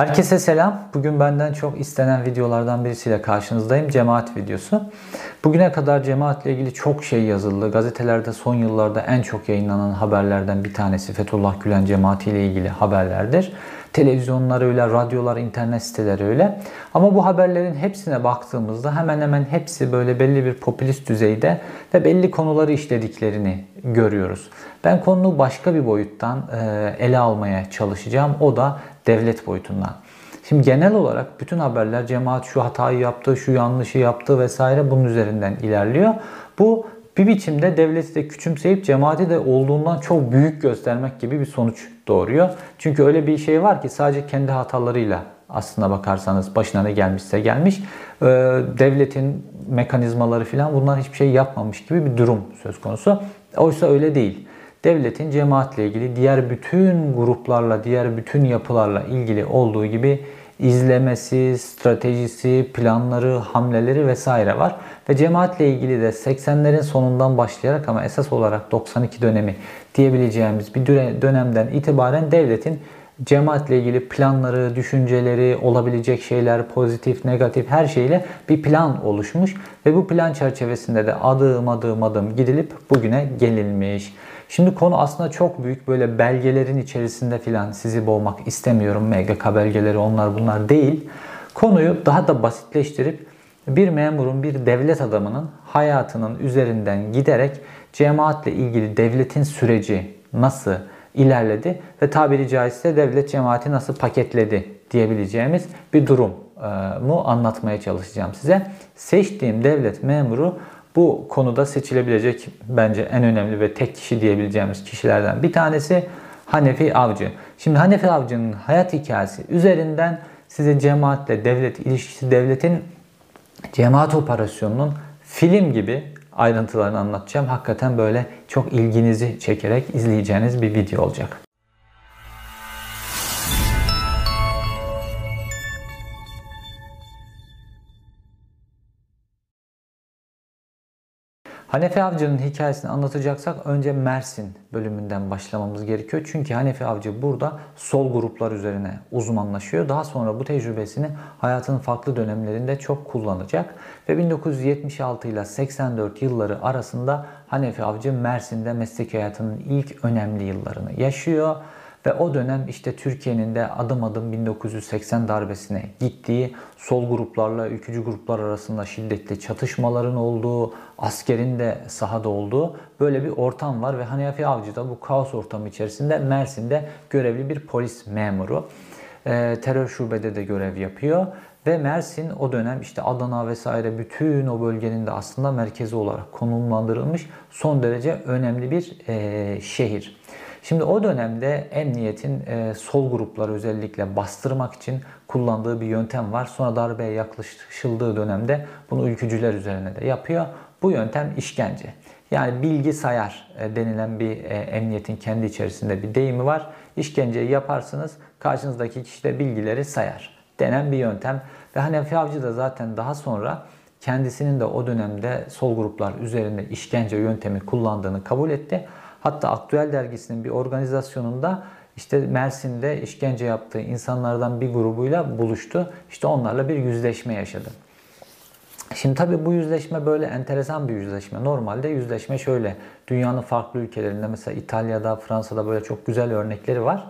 Herkese selam. Bugün benden çok istenen videolardan birisiyle karşınızdayım. Cemaat videosu. Bugüne kadar cemaatle ilgili çok şey yazıldı. Gazetelerde son yıllarda en çok yayınlanan haberlerden bir tanesi Fethullah Gülen cemaati ile ilgili haberlerdir. Televizyonlar öyle, radyolar, internet siteleri öyle. Ama bu haberlerin hepsine baktığımızda hemen hemen hepsi böyle belli bir popülist düzeyde ve belli konuları işlediklerini görüyoruz. Ben konunu başka bir boyuttan ele almaya çalışacağım. O da devlet boyutundan. Şimdi genel olarak bütün haberler cemaat şu hatayı yaptı, şu yanlışı yaptı vesaire bunun üzerinden ilerliyor. Bu bir biçimde devleti de küçümseyip cemaati de olduğundan çok büyük göstermek gibi bir sonuç doğuruyor. Çünkü öyle bir şey var ki sadece kendi hatalarıyla aslına bakarsanız başına ne gelmişse gelmiş. Ee, devletin mekanizmaları falan bunlar hiçbir şey yapmamış gibi bir durum söz konusu. Oysa öyle değil devletin cemaatle ilgili diğer bütün gruplarla, diğer bütün yapılarla ilgili olduğu gibi izlemesi, stratejisi, planları, hamleleri vesaire var. Ve cemaatle ilgili de 80'lerin sonundan başlayarak ama esas olarak 92 dönemi diyebileceğimiz bir dönemden itibaren devletin cemaatle ilgili planları, düşünceleri, olabilecek şeyler, pozitif, negatif her şeyle bir plan oluşmuş ve bu plan çerçevesinde de adım adım adım gidilip bugüne gelinmiş. Şimdi konu aslında çok büyük böyle belgelerin içerisinde filan sizi boğmak istemiyorum. MGK belgeleri onlar bunlar değil. Konuyu daha da basitleştirip bir memurun, bir devlet adamının hayatının üzerinden giderek cemaatle ilgili devletin süreci nasıl ilerledi ve tabiri caizse devlet cemaati nasıl paketledi diyebileceğimiz bir durum mu anlatmaya çalışacağım size. Seçtiğim devlet memuru bu konuda seçilebilecek bence en önemli ve tek kişi diyebileceğimiz kişilerden bir tanesi Hanefi Avcı. Şimdi Hanefi Avcı'nın hayat hikayesi üzerinden size cemaatle devlet ilişkisi, devletin cemaat operasyonunun film gibi ayrıntılarını anlatacağım. Hakikaten böyle çok ilginizi çekerek izleyeceğiniz bir video olacak. Hanefi Avcı'nın hikayesini anlatacaksak önce Mersin bölümünden başlamamız gerekiyor. Çünkü Hanefi Avcı burada sol gruplar üzerine uzmanlaşıyor. Daha sonra bu tecrübesini hayatının farklı dönemlerinde çok kullanacak. Ve 1976 ile 84 yılları arasında Hanefi Avcı Mersin'de meslek hayatının ilk önemli yıllarını yaşıyor. Ve o dönem işte Türkiye'nin de adım adım 1980 darbesine gittiği, sol gruplarla ülkücü gruplar arasında şiddetli çatışmaların olduğu, askerin de sahada olduğu böyle bir ortam var. Ve Hanefi Avcı da bu kaos ortamı içerisinde Mersin'de görevli bir polis memuru. E, terör şubede de görev yapıyor. Ve Mersin o dönem işte Adana vesaire bütün o bölgenin de aslında merkezi olarak konumlandırılmış son derece önemli bir e, şehir. Şimdi o dönemde emniyetin e, sol grupları özellikle bastırmak için kullandığı bir yöntem var. Sonra darbeye yaklaşıldığı dönemde bunu ülkücüler üzerine de yapıyor. Bu yöntem işkence. Yani bilgi sayar e, denilen bir e, emniyetin kendi içerisinde bir deyimi var. İşkenceyi yaparsınız, karşınızdaki kişi de bilgileri sayar denen bir yöntem. Ve Hanefi Avcı da zaten daha sonra kendisinin de o dönemde sol gruplar üzerinde işkence yöntemi kullandığını kabul etti. Hatta Aktüel dergisinin bir organizasyonunda işte Mersin'de işkence yaptığı insanlardan bir grubuyla buluştu. İşte onlarla bir yüzleşme yaşadı. Şimdi tabii bu yüzleşme böyle enteresan bir yüzleşme. Normalde yüzleşme şöyle. Dünyanın farklı ülkelerinde mesela İtalya'da, Fransa'da böyle çok güzel örnekleri var.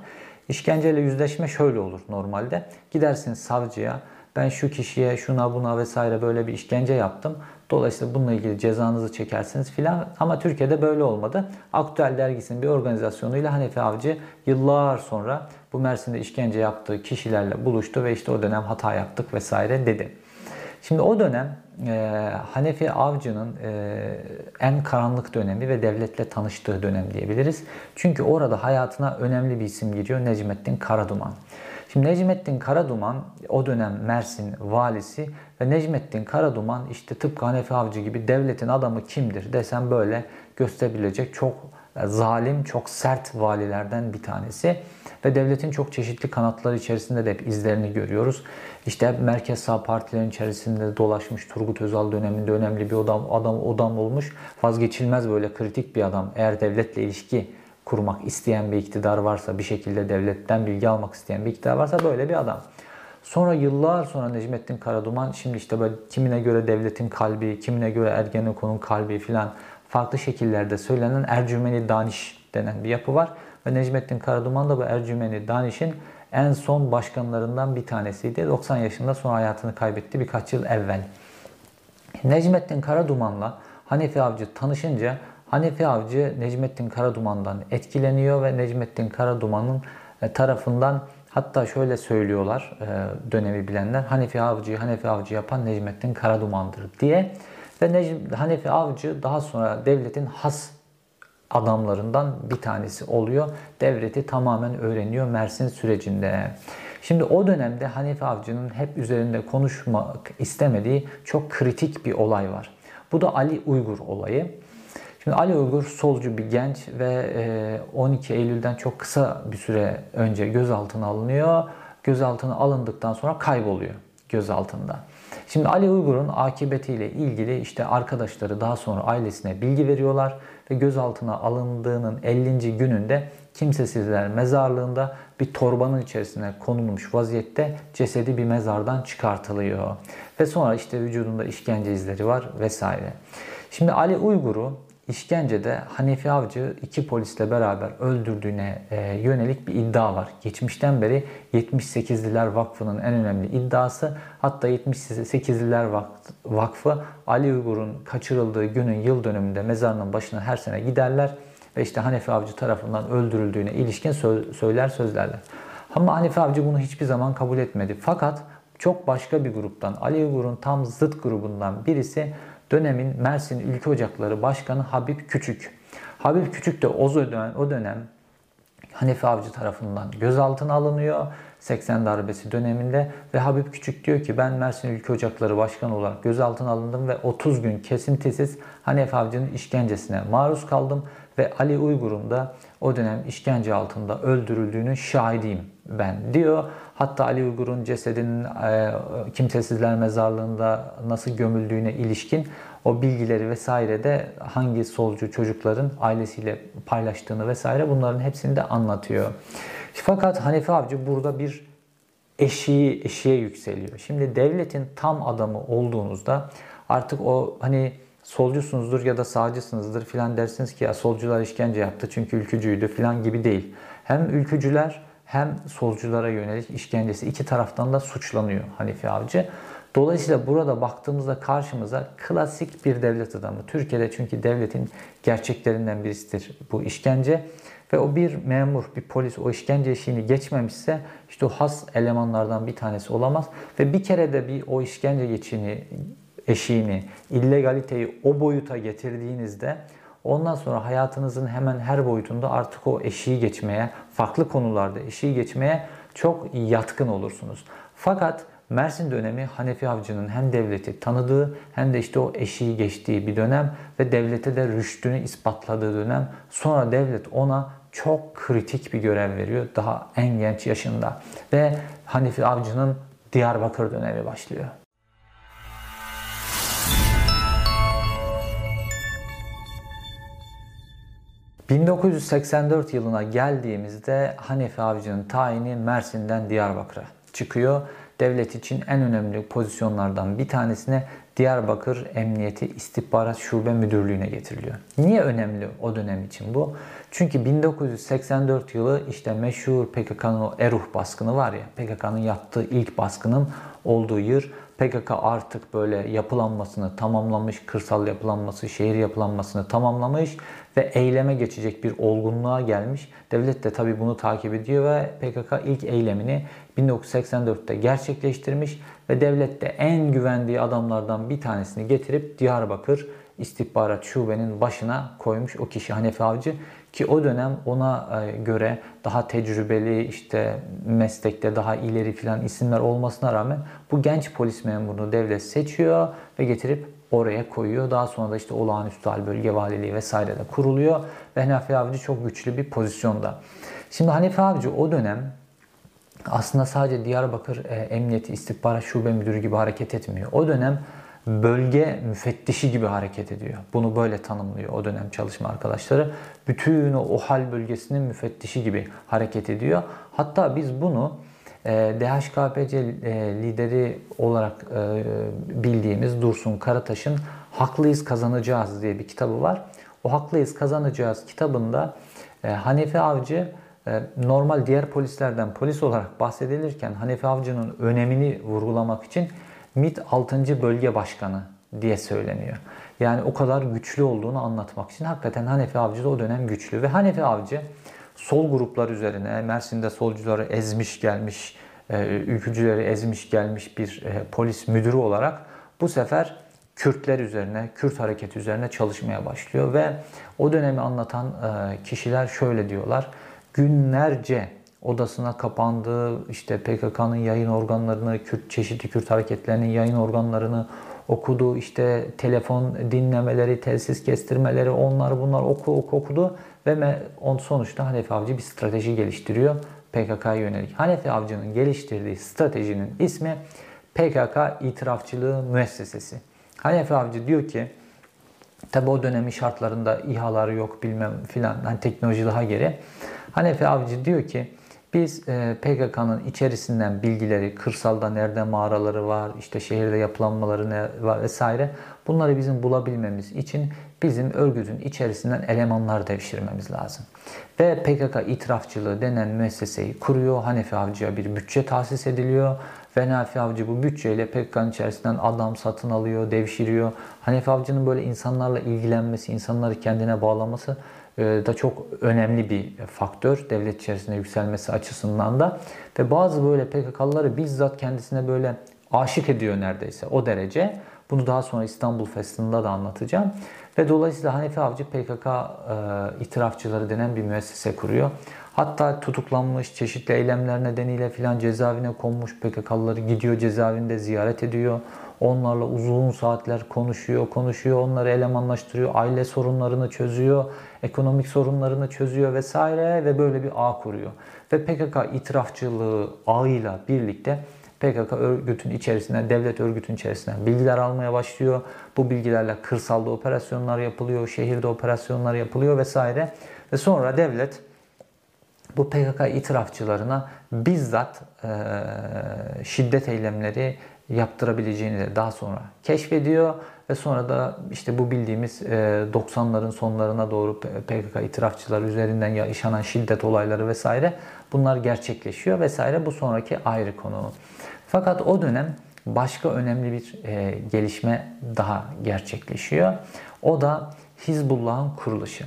İşkenceyle yüzleşme şöyle olur normalde. Gidersiniz savcıya ben şu kişiye şuna buna vesaire böyle bir işkence yaptım. Dolayısıyla bununla ilgili cezanızı çekersiniz filan. Ama Türkiye'de böyle olmadı. Aktüel dergisinin bir organizasyonuyla Hanefi Avcı yıllar sonra bu Mersin'de işkence yaptığı kişilerle buluştu ve işte o dönem hata yaptık vesaire dedi. Şimdi o dönem e, Hanefi Avcı'nın e, en karanlık dönemi ve devletle tanıştığı dönem diyebiliriz. Çünkü orada hayatına önemli bir isim giriyor Necmettin Karaduman. Şimdi Necmettin Karaduman o dönem Mersin valisi ve Necmettin Karaduman işte tıpkı Hanefi Avcı gibi devletin adamı kimdir desem böyle gösterebilecek çok zalim, çok sert valilerden bir tanesi. Ve devletin çok çeşitli kanatları içerisinde de hep izlerini görüyoruz. İşte merkez sağ partilerin içerisinde dolaşmış Turgut Özal döneminde önemli bir adam, adam, adam olmuş. Vazgeçilmez böyle kritik bir adam. Eğer devletle ilişki kurmak isteyen bir iktidar varsa, bir şekilde devletten bilgi almak isteyen bir iktidar varsa böyle bir adam. Sonra yıllar sonra Necmettin Karaduman şimdi işte böyle kimine göre devletin kalbi, kimine göre Ergenekon'un kalbi filan farklı şekillerde söylenen Ercümeni Daniş denen bir yapı var. Ve Necmettin Karaduman da bu Ercümeni Daniş'in en son başkanlarından bir tanesiydi. 90 yaşında sonra hayatını kaybetti birkaç yıl evvel. Necmettin Karaduman'la Hanefi Avcı tanışınca Hanefi Avcı Necmettin Karaduman'dan etkileniyor ve Necmettin Karaduman'ın e, tarafından hatta şöyle söylüyorlar e, dönemi bilenler Hanefi Avcı'yı Hanefi Avcı yapan Necmettin Karaduman'dır diye ve Necm, Hanefi Avcı daha sonra devletin has adamlarından bir tanesi oluyor. Devleti tamamen öğreniyor Mersin sürecinde. Şimdi o dönemde Hanefi Avcı'nın hep üzerinde konuşmak istemediği çok kritik bir olay var. Bu da Ali Uygur olayı. Şimdi Ali Uygur solcu bir genç ve 12 Eylül'den çok kısa bir süre önce gözaltına alınıyor. Gözaltına alındıktan sonra kayboluyor gözaltında. Şimdi Ali Uygur'un akıbetiyle ilgili işte arkadaşları daha sonra ailesine bilgi veriyorlar ve gözaltına alındığının 50. gününde kimsesizler mezarlığında bir torbanın içerisine konulmuş vaziyette cesedi bir mezardan çıkartılıyor. Ve sonra işte vücudunda işkence izleri var vesaire. Şimdi Ali Uygur'u İşkencede Hanefi Avcı iki polisle beraber öldürdüğüne e, yönelik bir iddia var. Geçmişten beri 78'liler Vakfı'nın en önemli iddiası. Hatta 78'liler Vakfı Ali Uygur'un kaçırıldığı günün yıl dönümünde mezarının başına her sene giderler ve işte Hanefi Avcı tarafından öldürüldüğüne ilişkin söyler sözlerler. Ama Hanefi Avcı bunu hiçbir zaman kabul etmedi. Fakat çok başka bir gruptan, Ali Uygur'un tam zıt grubundan birisi dönemin Mersin Ülke Ocakları Başkanı Habib Küçük. Habib Küçük de o dönem, o dönem Hanefi Avcı tarafından gözaltına alınıyor 80 darbesi döneminde ve Habib Küçük diyor ki ben Mersin Ülke Ocakları Başkanı olarak gözaltına alındım ve 30 gün kesintisiz Hanefi Avcı'nın işkencesine maruz kaldım ve Ali Uygur'un da o dönem işkence altında öldürüldüğünün şahidiyim ben diyor. Hatta Ali Uygur'un cesedinin e, kimsesizler mezarlığında nasıl gömüldüğüne ilişkin o bilgileri vesaire de hangi solcu çocukların ailesiyle paylaştığını vesaire bunların hepsini de anlatıyor. Fakat Hanefi Avcı burada bir eşiği, eşiğe yükseliyor. Şimdi devletin tam adamı olduğunuzda artık o hani solcusunuzdur ya da sağcısınızdır filan dersiniz ki ya solcular işkence yaptı çünkü ülkücüydü filan gibi değil. Hem ülkücüler hem solculara yönelik işkencesi iki taraftan da suçlanıyor Hanifi Avcı. Dolayısıyla burada baktığımızda karşımıza klasik bir devlet adamı. Türkiye'de çünkü devletin gerçeklerinden birisidir bu işkence. Ve o bir memur, bir polis o işkence eşiğini geçmemişse işte o has elemanlardan bir tanesi olamaz. Ve bir kere de bir o işkence geçini, eşiğini, illegaliteyi o boyuta getirdiğinizde Ondan sonra hayatınızın hemen her boyutunda artık o eşiği geçmeye, farklı konularda eşiği geçmeye çok yatkın olursunuz. Fakat Mersin dönemi Hanefi Avcı'nın hem devleti tanıdığı hem de işte o eşiği geçtiği bir dönem ve devlete de rüştünü ispatladığı dönem. Sonra devlet ona çok kritik bir görev veriyor daha en genç yaşında ve Hanefi Avcı'nın Diyarbakır dönemi başlıyor. 1984 yılına geldiğimizde Hanefi Avcı'nın tayini Mersin'den Diyarbakır'a çıkıyor. Devlet için en önemli pozisyonlardan bir tanesine Diyarbakır Emniyeti İstihbarat Şube Müdürlüğü'ne getiriliyor. Niye önemli o dönem için bu? Çünkü 1984 yılı işte meşhur PKK'nın Eruh baskını var ya, PKK'nın yaptığı ilk baskının olduğu yıl. PKK artık böyle yapılanmasını tamamlamış, kırsal yapılanması, şehir yapılanmasını tamamlamış ve eyleme geçecek bir olgunluğa gelmiş. Devlet de tabii bunu takip ediyor ve PKK ilk eylemini 1984'te gerçekleştirmiş ve devlet de en güvendiği adamlardan bir tanesini getirip Diyarbakır istihbarat şubenin başına koymuş o kişi Hanefi Avcı ki o dönem ona e, göre daha tecrübeli işte meslekte daha ileri filan isimler olmasına rağmen bu genç polis memurunu devlet seçiyor ve getirip oraya koyuyor. Daha sonra da işte olağanüstü hal bölge valiliği vesaire de kuruluyor ve Hanefi Avcı çok güçlü bir pozisyonda. Şimdi Hanefi Avcı o dönem aslında sadece Diyarbakır e, Emniyeti İstihbarat Şube Müdürü gibi hareket etmiyor. O dönem bölge müfettişi gibi hareket ediyor. Bunu böyle tanımlıyor o dönem çalışma arkadaşları. Bütün o, o hal bölgesinin müfettişi gibi hareket ediyor. Hatta biz bunu DHKPC e, lideri olarak e, bildiğimiz Dursun Karataş'ın Haklıyız Kazanacağız diye bir kitabı var. O Haklıyız Kazanacağız kitabında e, Hanefi Avcı normal diğer polislerden polis olarak bahsedilirken Hanefi Avcı'nın önemini vurgulamak için MİT 6. Bölge Başkanı diye söyleniyor. Yani o kadar güçlü olduğunu anlatmak için hakikaten Hanefi Avcı da o dönem güçlü ve Hanefi Avcı sol gruplar üzerine Mersin'de solcuları ezmiş gelmiş, e, ülkücüleri ezmiş gelmiş bir e, polis müdürü olarak bu sefer Kürtler üzerine, Kürt hareketi üzerine çalışmaya başlıyor ve o dönemi anlatan e, kişiler şöyle diyorlar. Günlerce odasına kapandığı işte PKK'nın yayın organlarını, Kürt çeşitli Kürt hareketlerinin yayın organlarını okudu. İşte telefon dinlemeleri, telsiz kestirmeleri, onlar bunlar oku, oku okudu ve on sonuçta Hanefi Avcı bir strateji geliştiriyor PKK'ya yönelik. Hanefi Avcı'nın geliştirdiği stratejinin ismi PKK İtirafçılığı Müessesesi. Hanefi Avcı diyor ki Tabi o dönemin şartlarında İHA'ları yok bilmem filan. Hani teknoloji daha geri. Hanefi Avcı diyor ki biz e, PKK'nın içerisinden bilgileri, kırsalda nerede mağaraları var, işte şehirde yapılanmaları ne var vesaire bunları bizim bulabilmemiz için bizim örgütün içerisinden elemanlar devşirmemiz lazım. Ve PKK itirafçılığı denen müesseseyi kuruyor. Hanefi Avcı'ya bir bütçe tahsis ediliyor. Ve Hanefi Avcı bu bütçeyle PKK'nın içerisinden adam satın alıyor, devşiriyor. Hanefi Avcı'nın böyle insanlarla ilgilenmesi, insanları kendine bağlaması da çok önemli bir faktör devlet içerisinde yükselmesi açısından da ve bazı böyle PKK'lıları bizzat kendisine böyle aşık ediyor neredeyse o derece. Bunu daha sonra İstanbul Festivali'nde da anlatacağım. Ve dolayısıyla Hanefi Avcı PKK e, itirafçıları denen bir müessese kuruyor. Hatta tutuklanmış çeşitli eylemler nedeniyle filan cezaevine konmuş PKK'lıları gidiyor cezaevinde ziyaret ediyor. Onlarla uzun saatler konuşuyor, konuşuyor, onları elemanlaştırıyor, aile sorunlarını çözüyor, ekonomik sorunlarını çözüyor vesaire ve böyle bir ağ kuruyor. Ve PKK itirafçılığı ağıyla birlikte PKK örgütün içerisinden, devlet örgütün içerisinden bilgiler almaya başlıyor. Bu bilgilerle kırsalda operasyonlar yapılıyor, şehirde operasyonlar yapılıyor vesaire. Ve sonra devlet bu PKK itirafçılarına bizzat e, şiddet eylemleri yaptırabileceğini de daha sonra keşfediyor ve sonra da işte bu bildiğimiz 90'ların sonlarına doğru PKK itirafçıları üzerinden yaşanan şiddet olayları vesaire bunlar gerçekleşiyor vesaire bu sonraki ayrı konu. Fakat o dönem başka önemli bir gelişme daha gerçekleşiyor. O da Hizbullah'ın kuruluşu.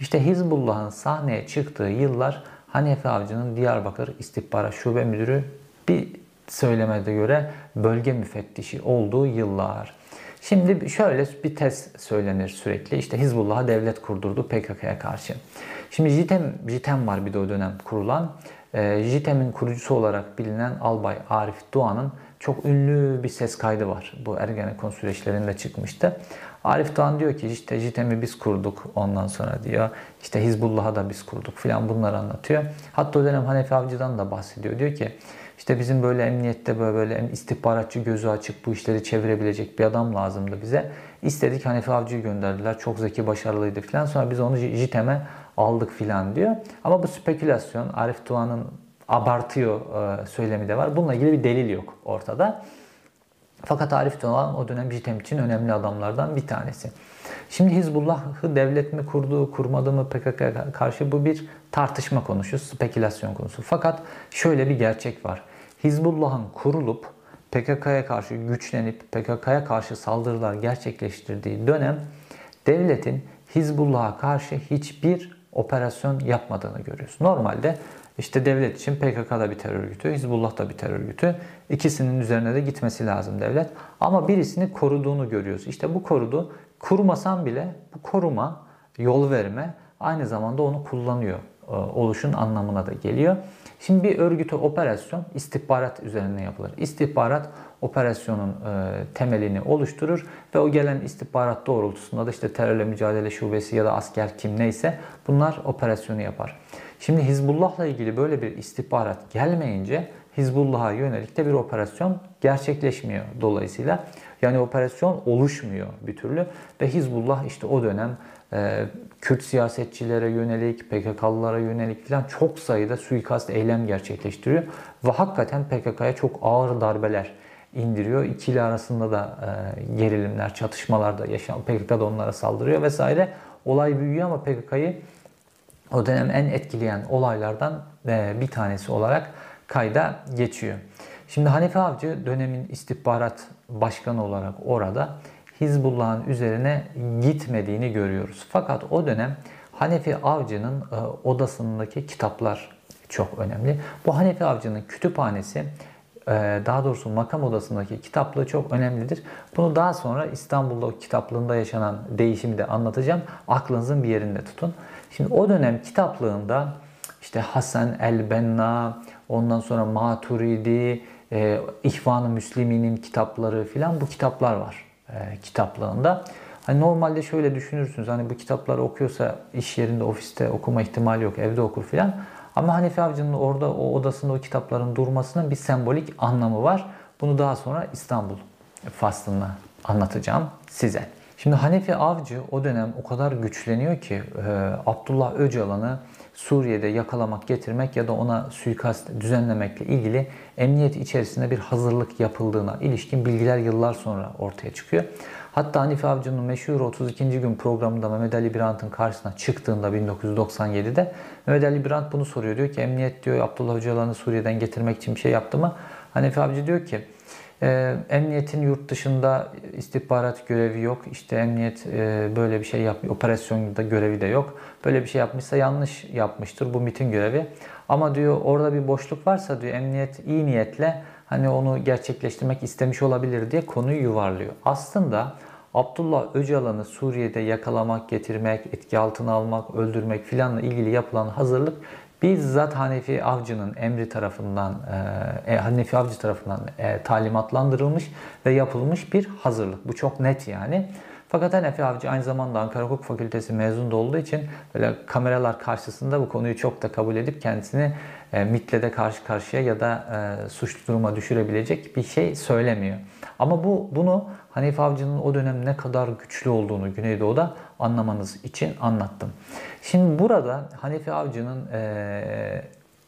İşte Hizbullah'ın sahneye çıktığı yıllar Hanefi Avcı'nın Diyarbakır İstihbarat Şube Müdürü bir söylemede göre bölge müfettişi olduğu yıllar. Şimdi şöyle bir tez söylenir sürekli. İşte Hizbullah'a devlet kurdurdu PKK'ya karşı. Şimdi JITEM, JITEM var bir de o dönem kurulan. E, JITEM'in kurucusu olarak bilinen Albay Arif Doğan'ın çok ünlü bir ses kaydı var. Bu Ergenekon süreçlerinde çıkmıştı. Arif Doğan diyor ki işte JITEM'i biz kurduk ondan sonra diyor. İşte Hizbullah'a da biz kurduk filan bunları anlatıyor. Hatta o dönem Hanefi Avcı'dan da bahsediyor. Diyor ki işte bizim böyle emniyette böyle, böyle istihbaratçı gözü açık bu işleri çevirebilecek bir adam lazımdı bize. İstedik Hanefi Avcı'yı gönderdiler. Çok zeki, başarılıydı filan. Sonra biz onu JITEM'e aldık filan diyor. Ama bu spekülasyon Arif Doğan'ın abartıyor e, söylemi de var. Bununla ilgili bir delil yok ortada. Fakat Arif Doğan o dönem JITEM için önemli adamlardan bir tanesi. Şimdi Hizbullah'ı devlet mi kurdu, kurmadı mı PKK'ya karşı bu bir tartışma konusu, spekülasyon konusu. Fakat şöyle bir gerçek var. Hizbullah'ın kurulup PKK'ya karşı güçlenip PKK'ya karşı saldırılar gerçekleştirdiği dönem devletin Hizbullah'a karşı hiçbir operasyon yapmadığını görüyoruz. Normalde işte devlet için PKK da bir terör örgütü, Hizbullah da bir terör örgütü. İkisinin üzerine de gitmesi lazım devlet. Ama birisini koruduğunu görüyoruz. İşte bu korudu. Kurmasan bile bu koruma, yol verme aynı zamanda onu kullanıyor e, oluşun anlamına da geliyor. Şimdi bir örgütü operasyon istihbarat üzerine yapılır. İstihbarat operasyonun e, temelini oluşturur ve o gelen istihbarat doğrultusunda da işte terörle mücadele şubesi ya da asker kim neyse bunlar operasyonu yapar. Şimdi Hizbullah'la ilgili böyle bir istihbarat gelmeyince Hizbullah'a yönelik de bir operasyon gerçekleşmiyor dolayısıyla. Yani operasyon oluşmuyor bir türlü ve Hizbullah işte o dönem e, Kürt siyasetçilere yönelik, PKK'lılara yönelik falan çok sayıda suikast eylem gerçekleştiriyor. Ve hakikaten PKK'ya çok ağır darbeler indiriyor. İkili arasında da e, gerilimler, çatışmalar da yaşan, PKK da onlara saldırıyor vesaire. Olay büyüyor ama PKK'yı o dönem en etkileyen olaylardan e, bir tanesi olarak kayda geçiyor. Şimdi Hanife Avcı dönemin istihbarat başkanı olarak orada Hizbullah'ın üzerine gitmediğini görüyoruz. Fakat o dönem Hanefi Avcı'nın e, odasındaki kitaplar çok önemli. Bu Hanefi Avcı'nın kütüphanesi e, daha doğrusu makam odasındaki kitaplığı çok önemlidir. Bunu daha sonra İstanbul'da kitaplığında yaşanan değişimi de anlatacağım. Aklınızın bir yerinde tutun. Şimdi o dönem kitaplığında işte Hasan el-Benna, ondan sonra Maturidi, e, İhvan-ı Müslümin'in kitapları filan bu kitaplar var e, kitaplığında. Hani normalde şöyle düşünürsünüz hani bu kitapları okuyorsa iş yerinde, ofiste okuma ihtimali yok, evde okur filan. Ama Hanefi Avcı'nın orada o odasında o kitapların durmasının bir sembolik anlamı var. Bunu daha sonra İstanbul faslında anlatacağım size. Şimdi Hanefi Avcı o dönem o kadar güçleniyor ki e, Abdullah Öcalan'ı Suriye'de yakalamak, getirmek ya da ona suikast düzenlemekle ilgili emniyet içerisinde bir hazırlık yapıldığına ilişkin bilgiler yıllar sonra ortaya çıkıyor. Hatta Hanife Avcı'nın meşhur 32. gün programında Mehmet Ali Birant'ın karşısına çıktığında 1997'de Mehmet Ali Birant bunu soruyor. Diyor ki emniyet diyor Abdullah Öcalan'ı Suriye'den getirmek için bir şey yaptı mı? Hanife Avcı diyor ki e, emniyetin yurt dışında istihbarat görevi yok. İşte emniyet e, böyle bir şey yapmıyor. Operasyonda görevi de yok. Böyle bir şey yapmışsa yanlış yapmıştır. Bu MIT'in görevi. Ama diyor orada bir boşluk varsa diyor emniyet iyi niyetle hani onu gerçekleştirmek istemiş olabilir diye konuyu yuvarlıyor. Aslında Abdullah Öcalan'ı Suriye'de yakalamak, getirmek, etki altına almak, öldürmek filanla ilgili yapılan hazırlık bizzat Hanefi Avcı'nın emri tarafından, e, e, Hanefi Avcı tarafından e, talimatlandırılmış ve yapılmış bir hazırlık. Bu çok net yani. Fakat Hanefi Avcı aynı zamanda Ankara Hukuk Fakültesi mezun da olduğu için böyle kameralar karşısında bu konuyu çok da kabul edip kendisini e, MIT'le de karşı karşıya ya da e, suçlu duruma düşürebilecek bir şey söylemiyor. Ama bu bunu Hanife Avcı'nın o dönem ne kadar güçlü olduğunu Güneydoğu'da anlamanız için anlattım. Şimdi burada Hanife Avcı'nın e,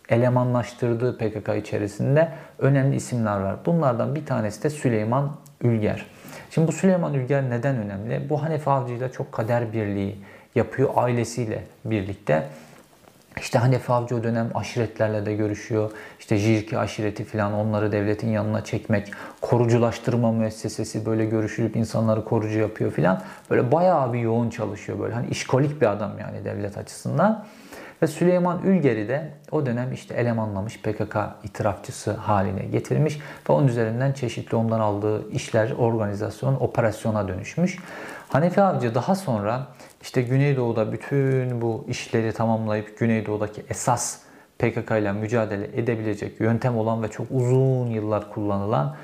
elemanlaştırdığı PKK içerisinde önemli isimler var. Bunlardan bir tanesi de Süleyman Ülger. Şimdi bu Süleyman Ülger neden önemli? Bu Hanefi Avcı ile çok kader birliği yapıyor ailesiyle birlikte. İşte Hanefi Avcı o dönem aşiretlerle de görüşüyor. İşte Jirki aşireti falan onları devletin yanına çekmek, koruculaştırma müessesesi böyle görüşülüp insanları korucu yapıyor falan. Böyle bayağı bir yoğun çalışıyor böyle. Hani işkolik bir adam yani devlet açısından. Ve Süleyman Ülger'i de o dönem işte elemanlamış PKK itirafçısı haline getirmiş ve onun üzerinden çeşitli ondan aldığı işler, organizasyon, operasyona dönüşmüş. Hanefi Avcı daha sonra işte Güneydoğu'da bütün bu işleri tamamlayıp Güneydoğu'daki esas PKK ile mücadele edebilecek yöntem olan ve çok uzun yıllar kullanılan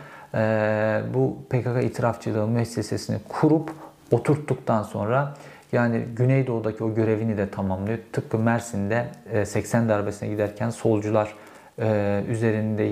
bu PKK itirafçılığı müessesesini kurup oturttuktan sonra yani Güneydoğu'daki o görevini de tamamlıyor. Tıpkı Mersin'de 80 darbesine giderken solcular üzerinde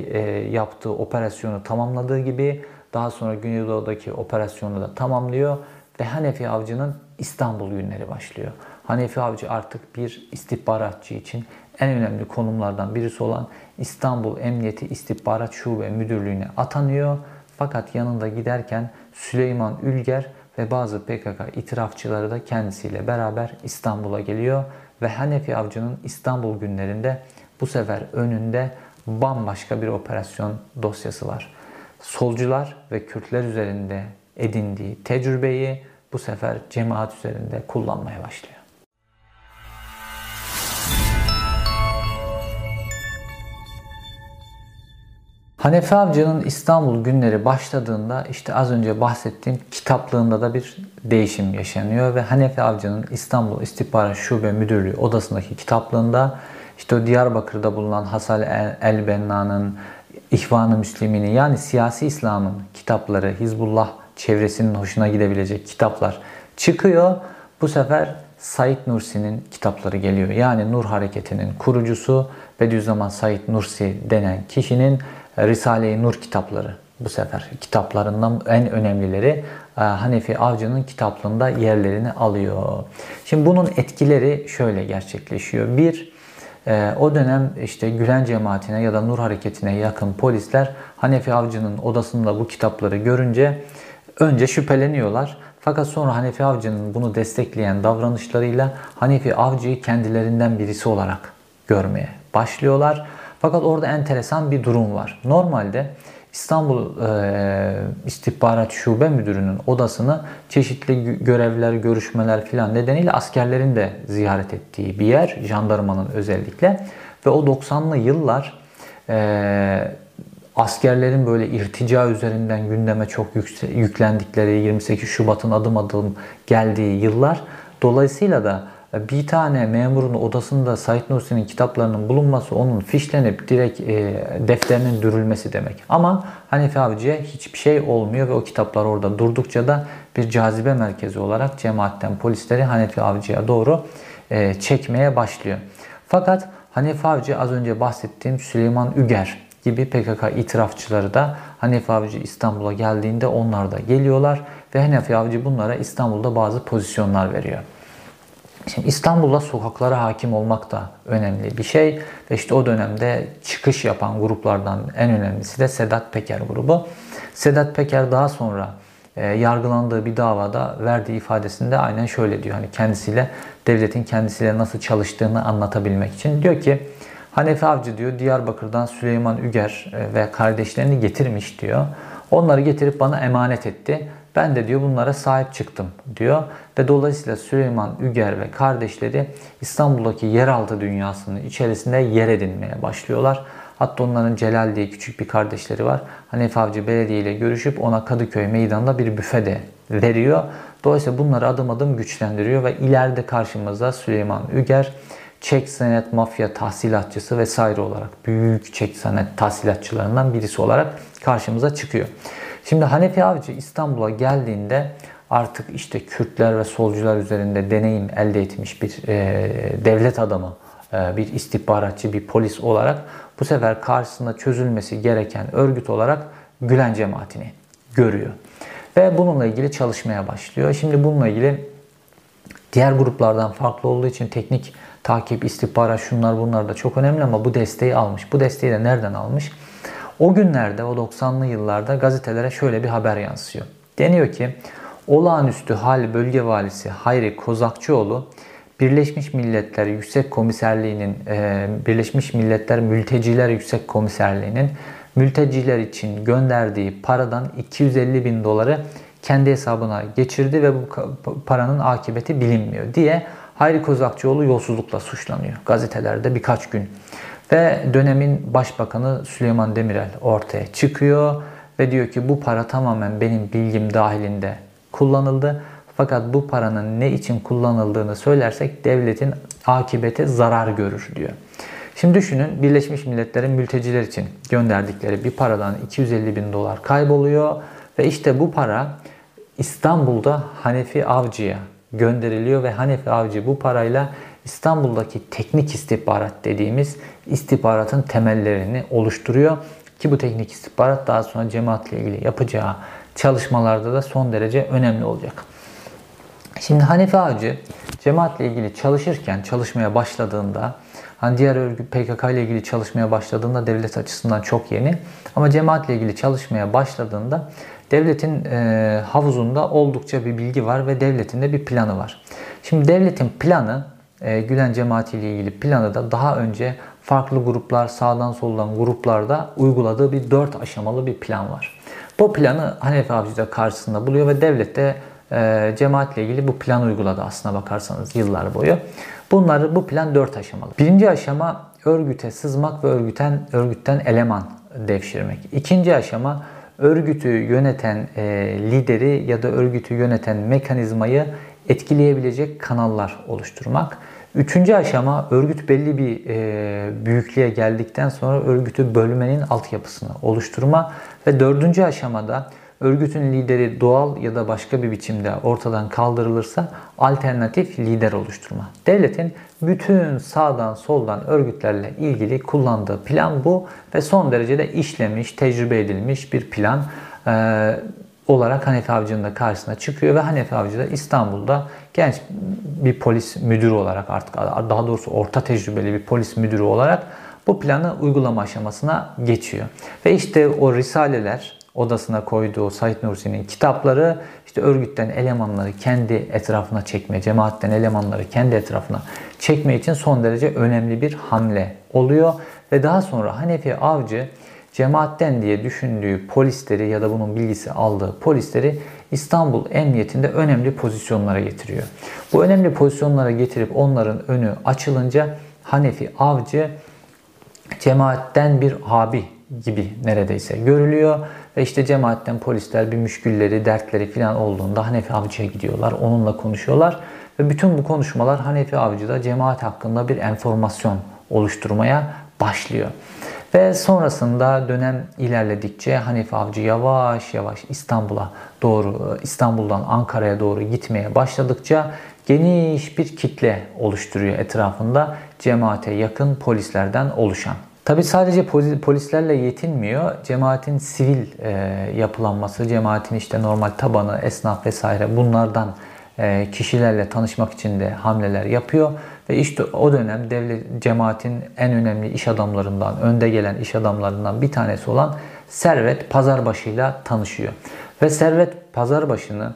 yaptığı operasyonu tamamladığı gibi daha sonra Güneydoğu'daki operasyonu da tamamlıyor ve Hanefi Avcı'nın İstanbul günleri başlıyor. Hanefi Avcı artık bir istihbaratçı için en önemli konumlardan birisi olan İstanbul Emniyeti İstihbarat Şube Müdürlüğü'ne atanıyor. Fakat yanında giderken Süleyman Ülger ve bazı PKK itirafçıları da kendisiyle beraber İstanbul'a geliyor ve Hanefi Avcı'nın İstanbul günlerinde bu sefer önünde bambaşka bir operasyon dosyası var. Solcular ve Kürtler üzerinde edindiği tecrübeyi bu sefer cemaat üzerinde kullanmaya başlıyor. Hanefi Avcı'nın İstanbul günleri başladığında işte az önce bahsettiğim kitaplığında da bir değişim yaşanıyor ve Hanefi Avcı'nın İstanbul İstihbarat Şube Müdürlüğü odasındaki kitaplığında işte o Diyarbakır'da bulunan Hasan el-Benna'nın İhvan-ı Müslümin'i yani siyasi İslam'ın kitapları, Hizbullah çevresinin hoşuna gidebilecek kitaplar çıkıyor. Bu sefer Said Nursi'nin kitapları geliyor. Yani Nur Hareketi'nin kurucusu Bediüzzaman Said Nursi denen kişinin Risale-i Nur kitapları bu sefer kitaplarından en önemlileri e, Hanefi Avcı'nın kitaplığında yerlerini alıyor. Şimdi bunun etkileri şöyle gerçekleşiyor. Bir, e, o dönem işte Gülen cemaatine ya da Nur hareketine yakın polisler Hanefi Avcı'nın odasında bu kitapları görünce önce şüpheleniyorlar. Fakat sonra Hanefi Avcı'nın bunu destekleyen davranışlarıyla Hanefi Avcı'yı kendilerinden birisi olarak görmeye başlıyorlar. Fakat orada enteresan bir durum var. Normalde İstanbul e, İstihbarat Şube Müdürü'nün odasını çeşitli görevler, görüşmeler filan nedeniyle askerlerin de ziyaret ettiği bir yer. Jandarmanın özellikle. Ve o 90'lı yıllar e, askerlerin böyle irtica üzerinden gündeme çok yüklendikleri 28 Şubat'ın adım adım geldiği yıllar. Dolayısıyla da bir tane memurun odasında Said Nursi'nin kitaplarının bulunması onun fişlenip direkt e, defterinin dürülmesi demek. Ama Hanefi Avcı'ya hiçbir şey olmuyor ve o kitaplar orada durdukça da bir cazibe merkezi olarak cemaatten polisleri Hanefi Avcı'ya doğru e, çekmeye başlıyor. Fakat Hanefi Avcı az önce bahsettiğim Süleyman Üger gibi PKK itirafçıları da Hanefi Avcı İstanbul'a geldiğinde onlar da geliyorlar ve Hanefi Avcı bunlara İstanbul'da bazı pozisyonlar veriyor. Şimdi İstanbul'da sokaklara hakim olmak da önemli bir şey. Ve işte o dönemde çıkış yapan gruplardan en önemlisi de Sedat Peker grubu. Sedat Peker daha sonra e, yargılandığı bir davada verdiği ifadesinde aynen şöyle diyor. Hani kendisiyle devletin kendisiyle nasıl çalıştığını anlatabilmek için diyor ki Hanefi Avcı diyor Diyarbakır'dan Süleyman Üger e, ve kardeşlerini getirmiş diyor. Onları getirip bana emanet etti. Ben de diyor bunlara sahip çıktım diyor. Ve dolayısıyla Süleyman Üger ve kardeşleri İstanbul'daki yeraltı dünyasının içerisinde yer edinmeye başlıyorlar. Hatta onların Celal diye küçük bir kardeşleri var. Hanefi Avcı Belediye ile görüşüp ona Kadıköy meydanında bir büfe de veriyor. Dolayısıyla bunları adım adım güçlendiriyor ve ileride karşımızda Süleyman Üger çek senet mafya tahsilatçısı vesaire olarak büyük çek senet tahsilatçılarından birisi olarak karşımıza çıkıyor. Şimdi Hanefi Avcı İstanbul'a geldiğinde artık işte Kürtler ve solcular üzerinde deneyim elde etmiş bir e, devlet adamı, e, bir istihbaratçı, bir polis olarak bu sefer karşısında çözülmesi gereken örgüt olarak Gülen cemaatini görüyor. Ve bununla ilgili çalışmaya başlıyor. Şimdi bununla ilgili diğer gruplardan farklı olduğu için teknik takip, istihbarat şunlar bunlar da çok önemli ama bu desteği almış. Bu desteği de nereden almış? O günlerde, o 90'lı yıllarda gazetelere şöyle bir haber yansıyor. Deniyor ki, olağanüstü hal bölge valisi Hayri Kozakçıoğlu, Birleşmiş Milletler Yüksek Komiserliği'nin, e, Birleşmiş Milletler Mülteciler Yüksek Komiserliği'nin mülteciler için gönderdiği paradan 250 bin doları kendi hesabına geçirdi ve bu paranın akıbeti bilinmiyor diye Hayri Kozakçıoğlu yolsuzlukla suçlanıyor. Gazetelerde birkaç gün ve dönemin başbakanı Süleyman Demirel ortaya çıkıyor ve diyor ki bu para tamamen benim bilgim dahilinde kullanıldı. Fakat bu paranın ne için kullanıldığını söylersek devletin akibete zarar görür diyor. Şimdi düşünün Birleşmiş Milletler'in mülteciler için gönderdikleri bir paradan 250 bin dolar kayboluyor ve işte bu para İstanbul'da Hanefi Avcı'ya gönderiliyor ve Hanefi Avcı bu parayla İstanbul'daki teknik istihbarat dediğimiz istihbaratın temellerini oluşturuyor. Ki bu teknik istihbarat daha sonra cemaatle ilgili yapacağı çalışmalarda da son derece önemli olacak. Şimdi Hanefi Avcı cemaatle ilgili çalışırken, çalışmaya başladığında hani diğer örgüt PKK ile ilgili çalışmaya başladığında devlet açısından çok yeni ama cemaatle ilgili çalışmaya başladığında devletin e, havuzunda oldukça bir bilgi var ve devletin de bir planı var. Şimdi devletin planı e, Gülen cemaati ile ilgili planı da daha önce farklı gruplar, sağdan soldan gruplarda uyguladığı bir dört aşamalı bir plan var. Bu planı Hanefi Avcı da karşısında buluyor ve devlet de e, cemaatle ilgili bu plan uyguladı aslına bakarsanız yıllar boyu. Bunları bu plan dört aşamalı. Birinci aşama örgüte sızmak ve örgüten örgütten eleman devşirmek. İkinci aşama örgütü yöneten e, lideri ya da örgütü yöneten mekanizmayı etkileyebilecek kanallar oluşturmak. Üçüncü aşama örgüt belli bir e, büyüklüğe geldikten sonra örgütü bölmenin altyapısını oluşturma ve dördüncü aşamada örgütün lideri doğal ya da başka bir biçimde ortadan kaldırılırsa alternatif lider oluşturma. Devletin bütün sağdan soldan örgütlerle ilgili kullandığı plan bu ve son derece de işlemiş, tecrübe edilmiş bir plan ee, olarak Hanefi Avcı'nın da karşısına çıkıyor ve Hanefi Avcı da İstanbul'da genç bir polis müdürü olarak artık daha doğrusu orta tecrübeli bir polis müdürü olarak bu planı uygulama aşamasına geçiyor. Ve işte o risaleler odasına koyduğu Said Nursi'nin kitapları işte örgütten elemanları kendi etrafına çekme, cemaatten elemanları kendi etrafına çekme için son derece önemli bir hamle oluyor. Ve daha sonra Hanefi Avcı cemaatten diye düşündüğü polisleri ya da bunun bilgisi aldığı polisleri İstanbul Emniyetinde önemli pozisyonlara getiriyor. Bu önemli pozisyonlara getirip onların önü açılınca Hanefi Avcı cemaatten bir abi gibi neredeyse görülüyor. Ve işte cemaatten polisler bir müşkülleri, dertleri falan olduğunda Hanefi Avcı'ya gidiyorlar. Onunla konuşuyorlar. Ve bütün bu konuşmalar Hanefi Avcı'da cemaat hakkında bir enformasyon oluşturmaya başlıyor. Ve sonrasında dönem ilerledikçe Hanife Avcı yavaş yavaş İstanbul'a doğru, İstanbul'dan Ankara'ya doğru gitmeye başladıkça geniş bir kitle oluşturuyor etrafında cemaate yakın polislerden oluşan. Tabi sadece polislerle yetinmiyor. Cemaatin sivil e, yapılanması, cemaatin işte normal tabanı, esnaf vesaire bunlardan e, kişilerle tanışmak için de hamleler yapıyor. Ve işte o dönem devlet cemaatin en önemli iş adamlarından, önde gelen iş adamlarından bir tanesi olan Servet Pazarbaşı ile tanışıyor. Ve Servet Pazarbaşı'nı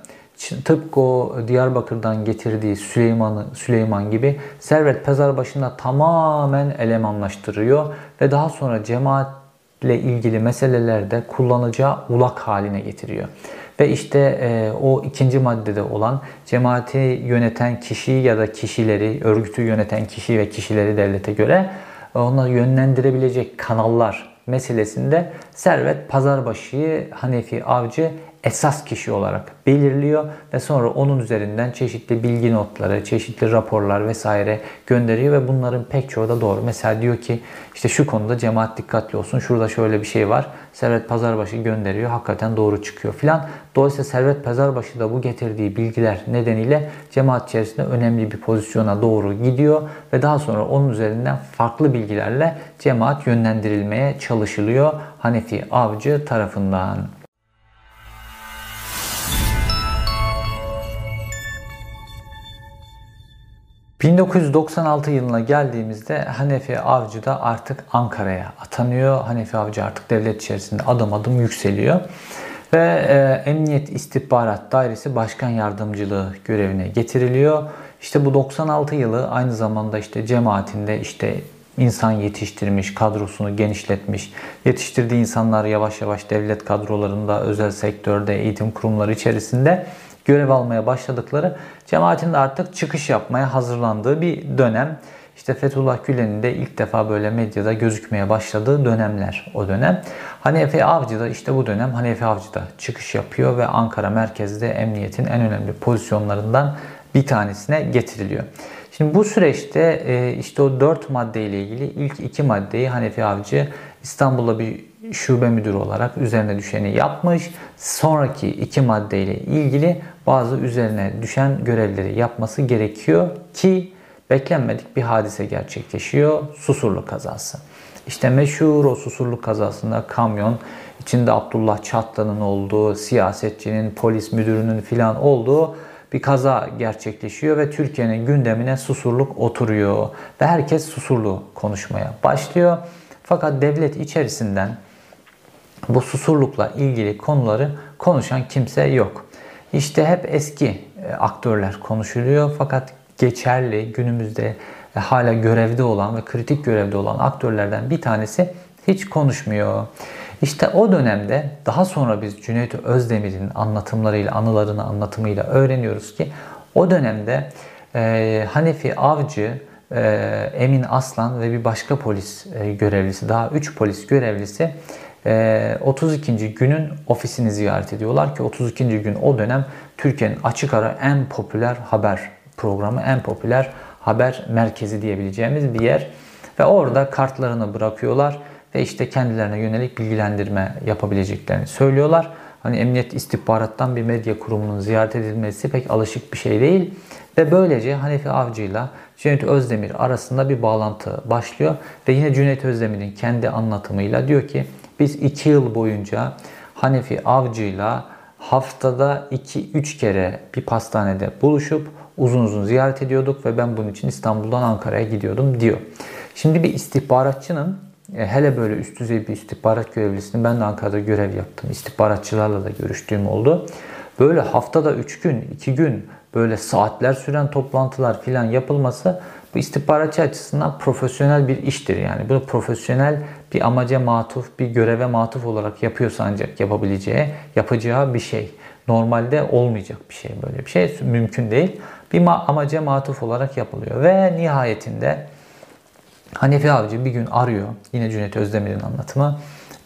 tıpkı o Diyarbakır'dan getirdiği Süleyman'ı Süleyman gibi Servet Pazarbaşı'na tamamen elemanlaştırıyor ve daha sonra cemaatle ilgili meselelerde kullanacağı ulak haline getiriyor. Ve işte e, o ikinci maddede olan cemaati yöneten kişi ya da kişileri, örgütü yöneten kişi ve kişileri devlete göre e, onları yönlendirebilecek kanallar meselesinde Servet Pazarbaşı'yı Hanefi Avcı esas kişi olarak belirliyor ve sonra onun üzerinden çeşitli bilgi notları, çeşitli raporlar vesaire gönderiyor ve bunların pek çoğu da doğru. Mesela diyor ki işte şu konuda cemaat dikkatli olsun. Şurada şöyle bir şey var. Servet Pazarbaşı gönderiyor. Hakikaten doğru çıkıyor filan. Dolayısıyla Servet Pazarbaşı da bu getirdiği bilgiler nedeniyle cemaat içerisinde önemli bir pozisyona doğru gidiyor ve daha sonra onun üzerinden farklı bilgilerle cemaat yönlendirilmeye çalışılıyor Hanefi Avcı tarafından. 1996 yılına geldiğimizde Hanefi Avcı da artık Ankara'ya atanıyor. Hanefi Avcı artık devlet içerisinde adım adım yükseliyor. Ve e, Emniyet İstihbarat Dairesi Başkan Yardımcılığı görevine getiriliyor. İşte bu 96 yılı aynı zamanda işte cemaatinde işte insan yetiştirmiş, kadrosunu genişletmiş, yetiştirdiği insanlar yavaş yavaş devlet kadrolarında, özel sektörde, eğitim kurumları içerisinde görev almaya başladıkları cemaatin de artık çıkış yapmaya hazırlandığı bir dönem. İşte Fethullah Gülen'in de ilk defa böyle medyada gözükmeye başladığı dönemler o dönem. Hanefi Avcı da işte bu dönem Hanefi Avcı da çıkış yapıyor ve Ankara merkezde emniyetin en önemli pozisyonlarından bir tanesine getiriliyor. Şimdi bu süreçte e, işte o dört maddeyle ilgili ilk iki maddeyi Hanefi Avcı İstanbul'da bir şube müdürü olarak üzerine düşeni yapmış. Sonraki iki maddeyle ilgili bazı üzerine düşen görevleri yapması gerekiyor ki beklenmedik bir hadise gerçekleşiyor. Susurluk kazası. İşte meşhur o susurluk kazasında kamyon içinde Abdullah Çatlı'nın olduğu, siyasetçinin, polis müdürünün filan olduğu bir kaza gerçekleşiyor ve Türkiye'nin gündemine susurluk oturuyor ve herkes susurlu konuşmaya başlıyor. Fakat devlet içerisinden bu susurlukla ilgili konuları konuşan kimse yok. İşte hep eski e, aktörler konuşuluyor fakat geçerli günümüzde e, hala görevde olan ve kritik görevde olan aktörlerden bir tanesi hiç konuşmuyor. İşte o dönemde daha sonra biz Cüneyt Özdemir'in anlatımlarıyla, anılarını anlatımıyla öğreniyoruz ki o dönemde e, Hanefi Avcı, e, Emin Aslan ve bir başka polis e, görevlisi, daha 3 polis görevlisi 32. Ee, günün ofisini ziyaret ediyorlar ki 32. gün o dönem Türkiye'nin açık ara en popüler haber programı, en popüler haber merkezi diyebileceğimiz bir yer. Ve orada kartlarını bırakıyorlar ve işte kendilerine yönelik bilgilendirme yapabileceklerini söylüyorlar. hani emniyet istihbarattan bir medya kurumunun ziyaret edilmesi pek alışık bir şey değil. Ve böylece Hanefi Avcı ile Cüneyt Özdemir arasında bir bağlantı başlıyor. Ve yine Cüneyt Özdemir'in kendi anlatımıyla diyor ki biz 2 yıl boyunca Hanefi Avcı'yla haftada 2-3 kere bir pastanede buluşup uzun uzun ziyaret ediyorduk ve ben bunun için İstanbul'dan Ankara'ya gidiyordum diyor. Şimdi bir istihbaratçının e, hele böyle üst düzey bir istihbarat görevlisinin ben de Ankara'da görev yaptım. İstihbaratçılarla da görüştüğüm oldu. Böyle haftada 3 gün, 2 gün böyle saatler süren toplantılar filan yapılması bu istihbaratçı açısından profesyonel bir iştir. Yani bunu profesyonel bir amaca matuf, bir göreve matuf olarak yapıyorsa ancak yapabileceği, yapacağı bir şey. Normalde olmayacak bir şey böyle bir şey. Mümkün değil. Bir amaca matuf olarak yapılıyor. Ve nihayetinde Hanefi Avcı bir gün arıyor. Yine Cüneyt Özdemir'in anlatımı.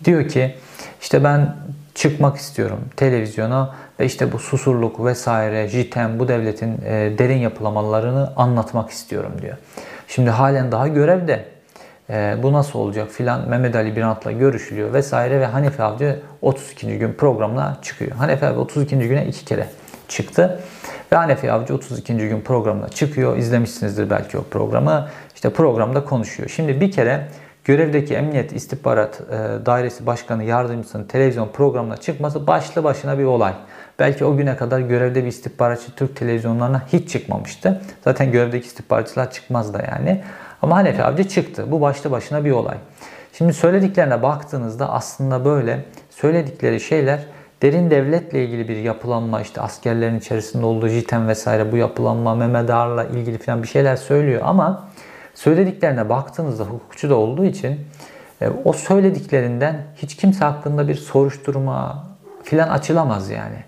Diyor ki işte ben çıkmak istiyorum televizyona ve işte bu susurluk vesaire, JITEM bu devletin e, derin yapılamalarını anlatmak istiyorum diyor. Şimdi halen daha görevde. E, bu nasıl olacak filan Mehmet Ali Birant'la görüşülüyor vesaire ve Hanefi Avcı 32. gün programına çıkıyor. Hanefi Avcı 32. güne iki kere çıktı. Ve Hanefi Avcı 32. gün programına çıkıyor. İzlemişsinizdir belki o programı. İşte programda konuşuyor. Şimdi bir kere görevdeki Emniyet İstihbarat e, Dairesi Başkanı Yardımcısının televizyon programına çıkması başlı başına bir olay. Belki o güne kadar görevde bir istihbaratçı Türk televizyonlarına hiç çıkmamıştı. Zaten görevdeki istihbaratçılar çıkmaz da yani. Ama Hanefi Avcı çıktı. Bu başlı başına bir olay. Şimdi söylediklerine baktığınızda aslında böyle söyledikleri şeyler derin devletle ilgili bir yapılanma işte askerlerin içerisinde olduğu JITEM vesaire bu yapılanma Mehmet Ağar'la ilgili falan bir şeyler söylüyor ama söylediklerine baktığınızda hukukçu da olduğu için e, o söylediklerinden hiç kimse hakkında bir soruşturma filan açılamaz yani.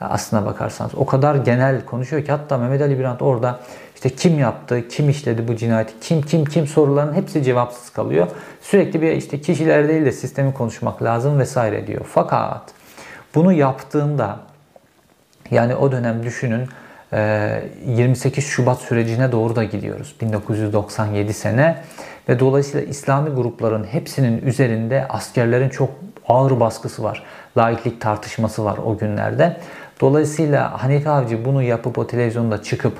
Aslına bakarsanız o kadar genel konuşuyor ki hatta Mehmet Ali Birant orada işte kim yaptı, kim işledi bu cinayeti, kim kim kim soruların hepsi cevapsız kalıyor. Sürekli bir işte kişiler değil de sistemi konuşmak lazım vesaire diyor. Fakat bunu yaptığında yani o dönem düşünün 28 Şubat sürecine doğru da gidiyoruz. 1997 sene ve dolayısıyla İslami grupların hepsinin üzerinde askerlerin çok ağır baskısı var. Laiklik tartışması var o günlerde. Dolayısıyla Hanife Avcı bunu yapıp o televizyonda çıkıp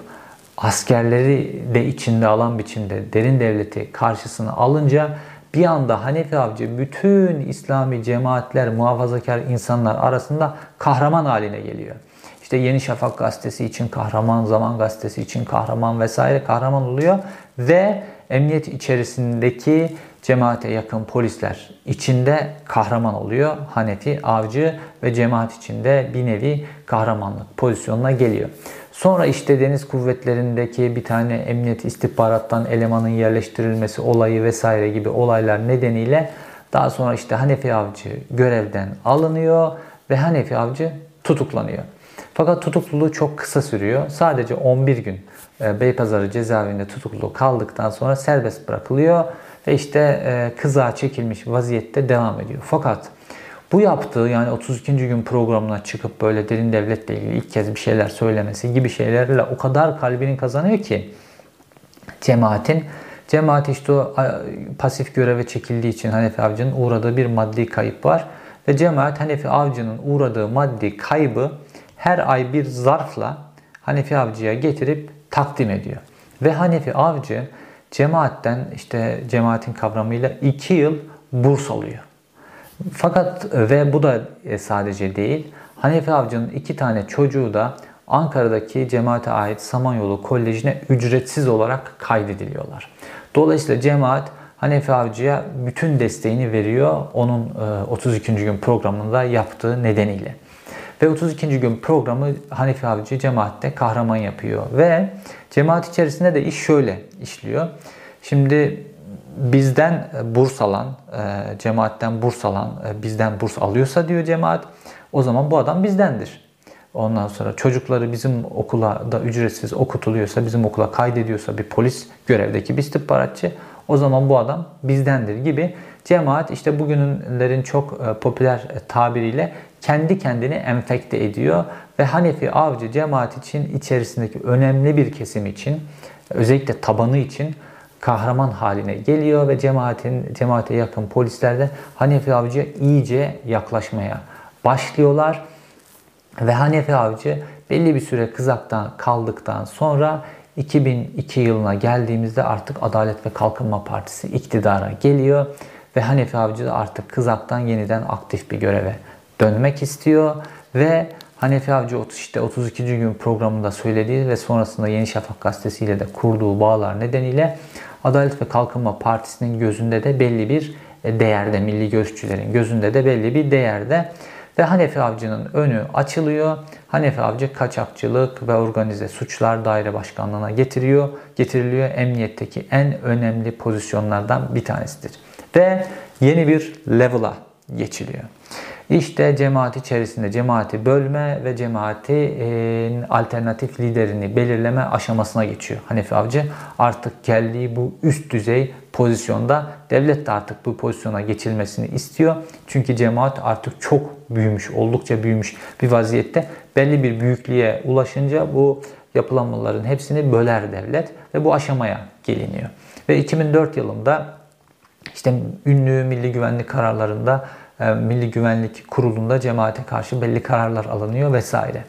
askerleri de içinde alan biçimde derin devleti karşısına alınca bir anda Hanefi Avcı bütün İslami cemaatler, muhafazakar insanlar arasında kahraman haline geliyor. İşte Yeni Şafak gazetesi için kahraman, Zaman gazetesi için kahraman vesaire kahraman oluyor ve emniyet içerisindeki cemaate yakın polisler içinde kahraman oluyor. Hanefi Avcı ve cemaat içinde bir nevi kahramanlık pozisyonuna geliyor. Sonra işte deniz kuvvetlerindeki bir tane emniyet istihbarattan elemanın yerleştirilmesi olayı vesaire gibi olaylar nedeniyle daha sonra işte Hanefi Avcı görevden alınıyor ve Hanefi Avcı tutuklanıyor. Fakat tutukluluğu çok kısa sürüyor. Sadece 11 gün e, Beypazarı cezaevinde tutuklu kaldıktan sonra serbest bırakılıyor ve işte e, çekilmiş vaziyette devam ediyor. Fakat bu yaptığı yani 32. gün programına çıkıp böyle derin devletle ilgili ilk kez bir şeyler söylemesi gibi şeylerle o kadar kalbini kazanıyor ki cemaatin Cemaat işte o pasif göreve çekildiği için Hanefi Avcı'nın uğradığı bir maddi kayıp var. Ve cemaat Hanefi Avcı'nın uğradığı maddi kaybı her ay bir zarfla Hanefi Avcı'ya getirip takdim ediyor. Ve Hanefi Avcı cemaatten işte cemaatin kavramıyla 2 yıl burs alıyor. Fakat ve bu da e, sadece değil. Hanefi Avcı'nın iki tane çocuğu da Ankara'daki cemaate ait Samanyolu Koleji'ne ücretsiz olarak kaydediliyorlar. Dolayısıyla cemaat Hanefi Avcı'ya bütün desteğini veriyor onun 32. E, gün programında yaptığı nedeniyle. Ve 32. gün programı Hanefi Avcı cemaatte kahraman yapıyor. Ve cemaat içerisinde de iş şöyle işliyor. Şimdi bizden burs alan, e, cemaatten burs alan, e, bizden burs alıyorsa diyor cemaat, o zaman bu adam bizdendir. Ondan sonra çocukları bizim okula da ücretsiz okutuluyorsa, bizim okula kaydediyorsa bir polis görevdeki bir istihbaratçı, o zaman bu adam bizdendir gibi cemaat işte bugünlerin çok e, popüler tabiriyle kendi kendini enfekte ediyor ve Hanefi avcı cemaat için içerisindeki önemli bir kesim için özellikle tabanı için kahraman haline geliyor ve cemaatin cemaate yakın polisler de Hanefi Avcı'ya iyice yaklaşmaya başlıyorlar. Ve Hanefi Avcı belli bir süre kızaktan kaldıktan sonra 2002 yılına geldiğimizde artık Adalet ve Kalkınma Partisi iktidara geliyor ve Hanefi Avcı da artık kızaktan yeniden aktif bir göreve dönmek istiyor ve Hanefi Avcı işte 32. gün programında söylediği ve sonrasında Yeni Şafak gazetesiyle de kurduğu bağlar nedeniyle Adalet ve Kalkınma Partisi'nin gözünde de belli bir değerde, milli görüşçülerin gözünde de belli bir değerde ve Hanefi Avcı'nın önü açılıyor. Hanefi Avcı kaçakçılık ve organize suçlar daire başkanlığına getiriyor, getiriliyor. Emniyetteki en önemli pozisyonlardan bir tanesidir. Ve yeni bir level'a geçiliyor. İşte cemaat içerisinde cemaati bölme ve cemaatin alternatif liderini belirleme aşamasına geçiyor. Hanefi Avcı artık geldiği bu üst düzey pozisyonda devlet de artık bu pozisyona geçilmesini istiyor. Çünkü cemaat artık çok büyümüş, oldukça büyümüş bir vaziyette. Belli bir büyüklüğe ulaşınca bu yapılanmaların hepsini böler devlet ve bu aşamaya geliniyor. Ve 2004 yılında işte ünlü milli güvenlik kararlarında Milli Güvenlik Kurulu'nda cemaate karşı belli kararlar alınıyor vesaire.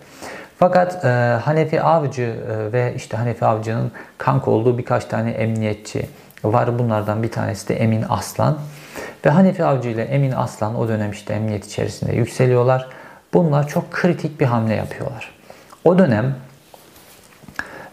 Fakat e, Hanefi Avcı e, ve işte Hanefi Avcı'nın kanka olduğu birkaç tane emniyetçi var. Bunlardan bir tanesi de Emin Aslan. Ve Hanefi Avcı ile Emin Aslan o dönem işte emniyet içerisinde yükseliyorlar. Bunlar çok kritik bir hamle yapıyorlar. O dönem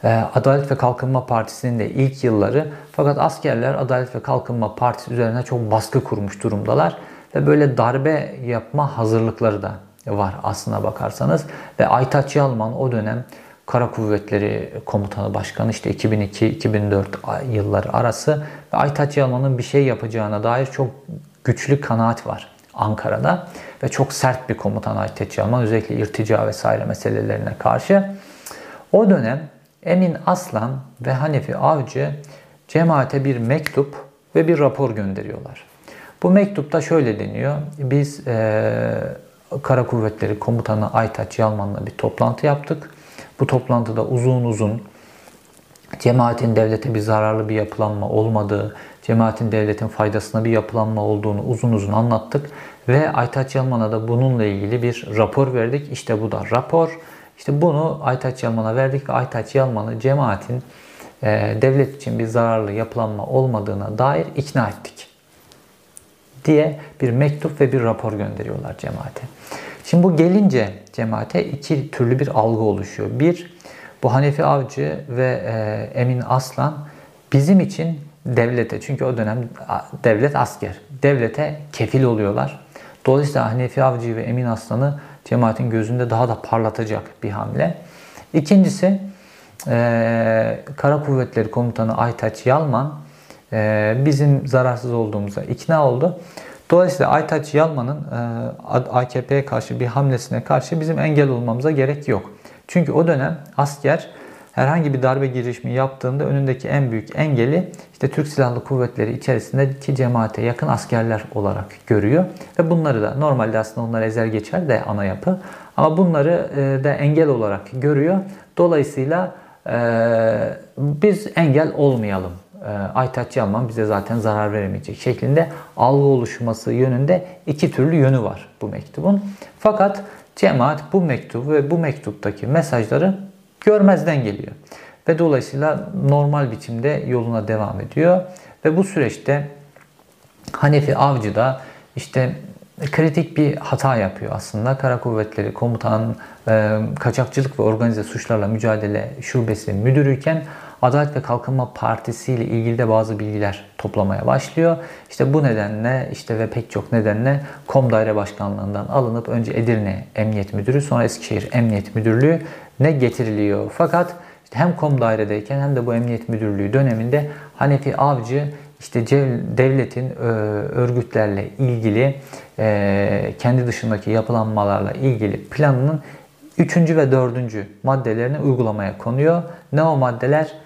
e, Adalet ve Kalkınma Partisi'nin de ilk yılları fakat askerler Adalet ve Kalkınma Partisi üzerine çok baskı kurmuş durumdalar ve böyle darbe yapma hazırlıkları da var aslına bakarsanız. Ve Aytaç Yalman o dönem Kara Kuvvetleri Komutanı Başkanı işte 2002-2004 yılları arası ve Aytaç Yalman'ın bir şey yapacağına dair çok güçlü kanaat var Ankara'da ve çok sert bir komutan Aytaç Yalman özellikle irtica vesaire meselelerine karşı. O dönem Emin Aslan ve Hanefi Avcı cemaate bir mektup ve bir rapor gönderiyorlar. Bu mektupta şöyle deniyor. Biz e, Kara Kuvvetleri Komutanı Aytaç Yalman'la bir toplantı yaptık. Bu toplantıda uzun uzun cemaatin devlete bir zararlı bir yapılanma olmadığı, cemaatin devletin faydasına bir yapılanma olduğunu uzun uzun anlattık. Ve Aytaç Yalman'a da bununla ilgili bir rapor verdik. İşte bu da rapor. İşte bunu Aytaç Yalman'a verdik ve Aytaç Yalman'ı cemaatin e, devlet için bir zararlı yapılanma olmadığına dair ikna ettik diye bir mektup ve bir rapor gönderiyorlar cemaate. Şimdi bu gelince cemaate iki türlü bir algı oluşuyor. Bir, bu Hanefi Avcı ve e, Emin Aslan bizim için devlete, çünkü o dönem devlet asker, devlete kefil oluyorlar. Dolayısıyla Hanefi Avcı ve Emin Aslan'ı cemaatin gözünde daha da parlatacak bir hamle. İkincisi, e, Kara Kuvvetleri Komutanı Aytaç Yalman bizim zararsız olduğumuza ikna oldu. Dolayısıyla Aytaç Yalman'ın e, AKP'ye karşı bir hamlesine karşı bizim engel olmamıza gerek yok. Çünkü o dönem asker herhangi bir darbe girişimi yaptığında önündeki en büyük engeli işte Türk Silahlı Kuvvetleri içerisindeki cemaate yakın askerler olarak görüyor. Ve bunları da normalde aslında onlar ezer geçer de ana yapı. Ama bunları e, da engel olarak görüyor. Dolayısıyla e, biz engel olmayalım Aytaç Yalman bize zaten zarar veremeyecek şeklinde algı oluşması yönünde iki türlü yönü var bu mektubun. Fakat cemaat bu mektubu ve bu mektuptaki mesajları görmezden geliyor. Ve dolayısıyla normal biçimde yoluna devam ediyor. Ve bu süreçte Hanefi Avcı da işte kritik bir hata yapıyor aslında. Kara Kuvvetleri Komutan e, Kaçakçılık ve Organize Suçlarla Mücadele Şubesi müdürüyken Adalet ve Kalkınma Partisi ile ilgili de bazı bilgiler toplamaya başlıyor. İşte bu nedenle işte ve pek çok nedenle KOM Daire Başkanlığından alınıp önce Edirne Emniyet Müdürü sonra Eskişehir Emniyet Müdürlüğü ne getiriliyor. Fakat işte hem KOM dairedeyken hem de bu Emniyet Müdürlüğü döneminde Hanefi Avcı işte devletin e, örgütlerle ilgili e, kendi dışındaki yapılanmalarla ilgili planının üçüncü ve dördüncü maddelerini uygulamaya konuyor. Ne o maddeler?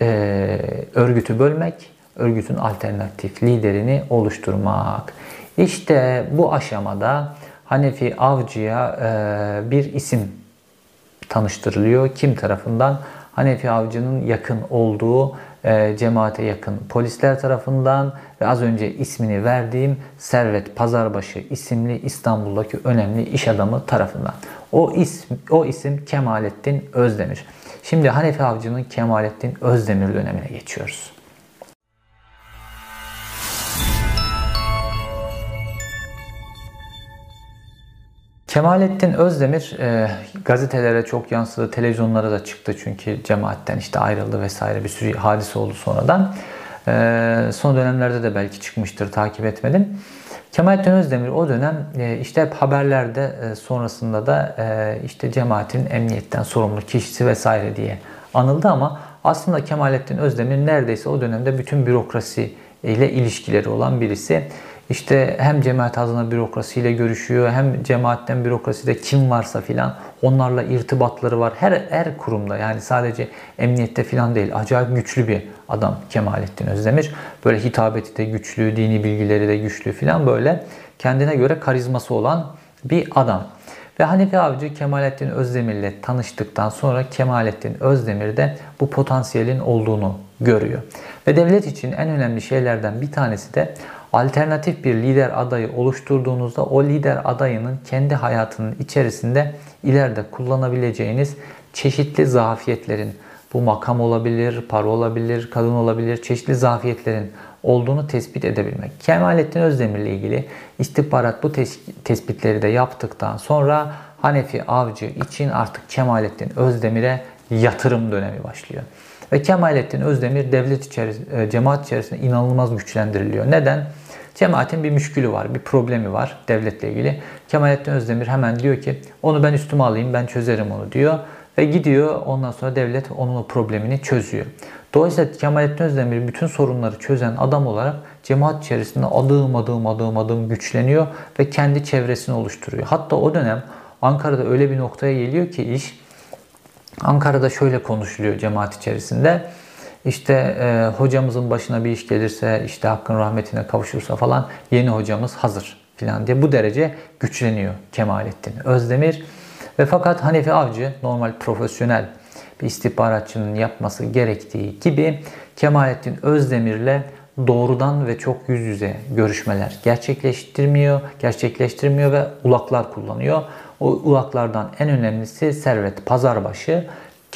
E, örgütü bölmek, örgütün alternatif liderini oluşturmak. İşte bu aşamada Hanefi Avcı'ya e, bir isim tanıştırılıyor. Kim tarafından? Hanefi Avcı'nın yakın olduğu e, cemaate yakın polisler tarafından ve az önce ismini verdiğim Servet Pazarbaşı isimli İstanbul'daki önemli iş adamı tarafından. O isim, o isim Kemalettin Özdemir. Şimdi Hanefi Avcı'nın Kemalettin Özdemir dönemine geçiyoruz. Kemalettin Özdemir e, gazetelere çok yansıdı, televizyonlara da çıktı çünkü cemaatten işte ayrıldı vesaire bir sürü hadise oldu sonradan. E, son dönemlerde de belki çıkmıştır, takip etmedim. Kemalettin Özdemir o dönem e, işte hep haberlerde e, sonrasında da e, işte cemaatin emniyetten sorumlu kişisi vesaire diye anıldı ama aslında Kemalettin Özdemir neredeyse o dönemde bütün bürokrasi ile ilişkileri olan birisi. İşte hem cemaat adına bürokrasiyle görüşüyor hem cemaatten bürokraside kim varsa filan onlarla irtibatları var. Her her kurumda yani sadece emniyette filan değil. Acayip güçlü bir adam Kemalettin Özdemir. Böyle hitabeti de güçlü, dini bilgileri de güçlü filan böyle kendine göre karizması olan bir adam. Ve Hanefi Avcı Kemalettin Özdemir'le tanıştıktan sonra Kemalettin Özdemir de bu potansiyelin olduğunu görüyor. Ve devlet için en önemli şeylerden bir tanesi de alternatif bir lider adayı oluşturduğunuzda o lider adayının kendi hayatının içerisinde ileride kullanabileceğiniz çeşitli zafiyetlerin bu makam olabilir, para olabilir, kadın olabilir, çeşitli zafiyetlerin olduğunu tespit edebilmek. Kemalettin Özdemir ile ilgili istihbarat bu tes tespitleri de yaptıktan sonra Hanefi Avcı için artık Kemalettin Özdemir'e yatırım dönemi başlıyor. Ve Kemalettin Özdemir devlet içerisinde, cemaat içerisinde inanılmaz güçlendiriliyor. Neden? Cemaatin bir müşkülü var, bir problemi var devletle ilgili. Kemalettin Özdemir hemen diyor ki onu ben üstüme alayım, ben çözerim onu diyor. Ve gidiyor ondan sonra devlet onun o problemini çözüyor. Dolayısıyla Kemalettin Özdemir bütün sorunları çözen adam olarak cemaat içerisinde adım adım adım adım güçleniyor ve kendi çevresini oluşturuyor. Hatta o dönem Ankara'da öyle bir noktaya geliyor ki iş Ankara'da şöyle konuşuluyor cemaat içerisinde. İşte e, hocamızın başına bir iş gelirse, işte hakkın rahmetine kavuşursa falan yeni hocamız hazır falan diye bu derece güçleniyor Kemalettin Özdemir. Ve fakat Hanefi Avcı normal profesyonel bir istihbaratçının yapması gerektiği gibi Kemalettin Özdemir'le doğrudan ve çok yüz yüze görüşmeler gerçekleştirmiyor, gerçekleştirmiyor ve ulaklar kullanıyor. O ulaklardan en önemlisi Servet Pazarbaşı.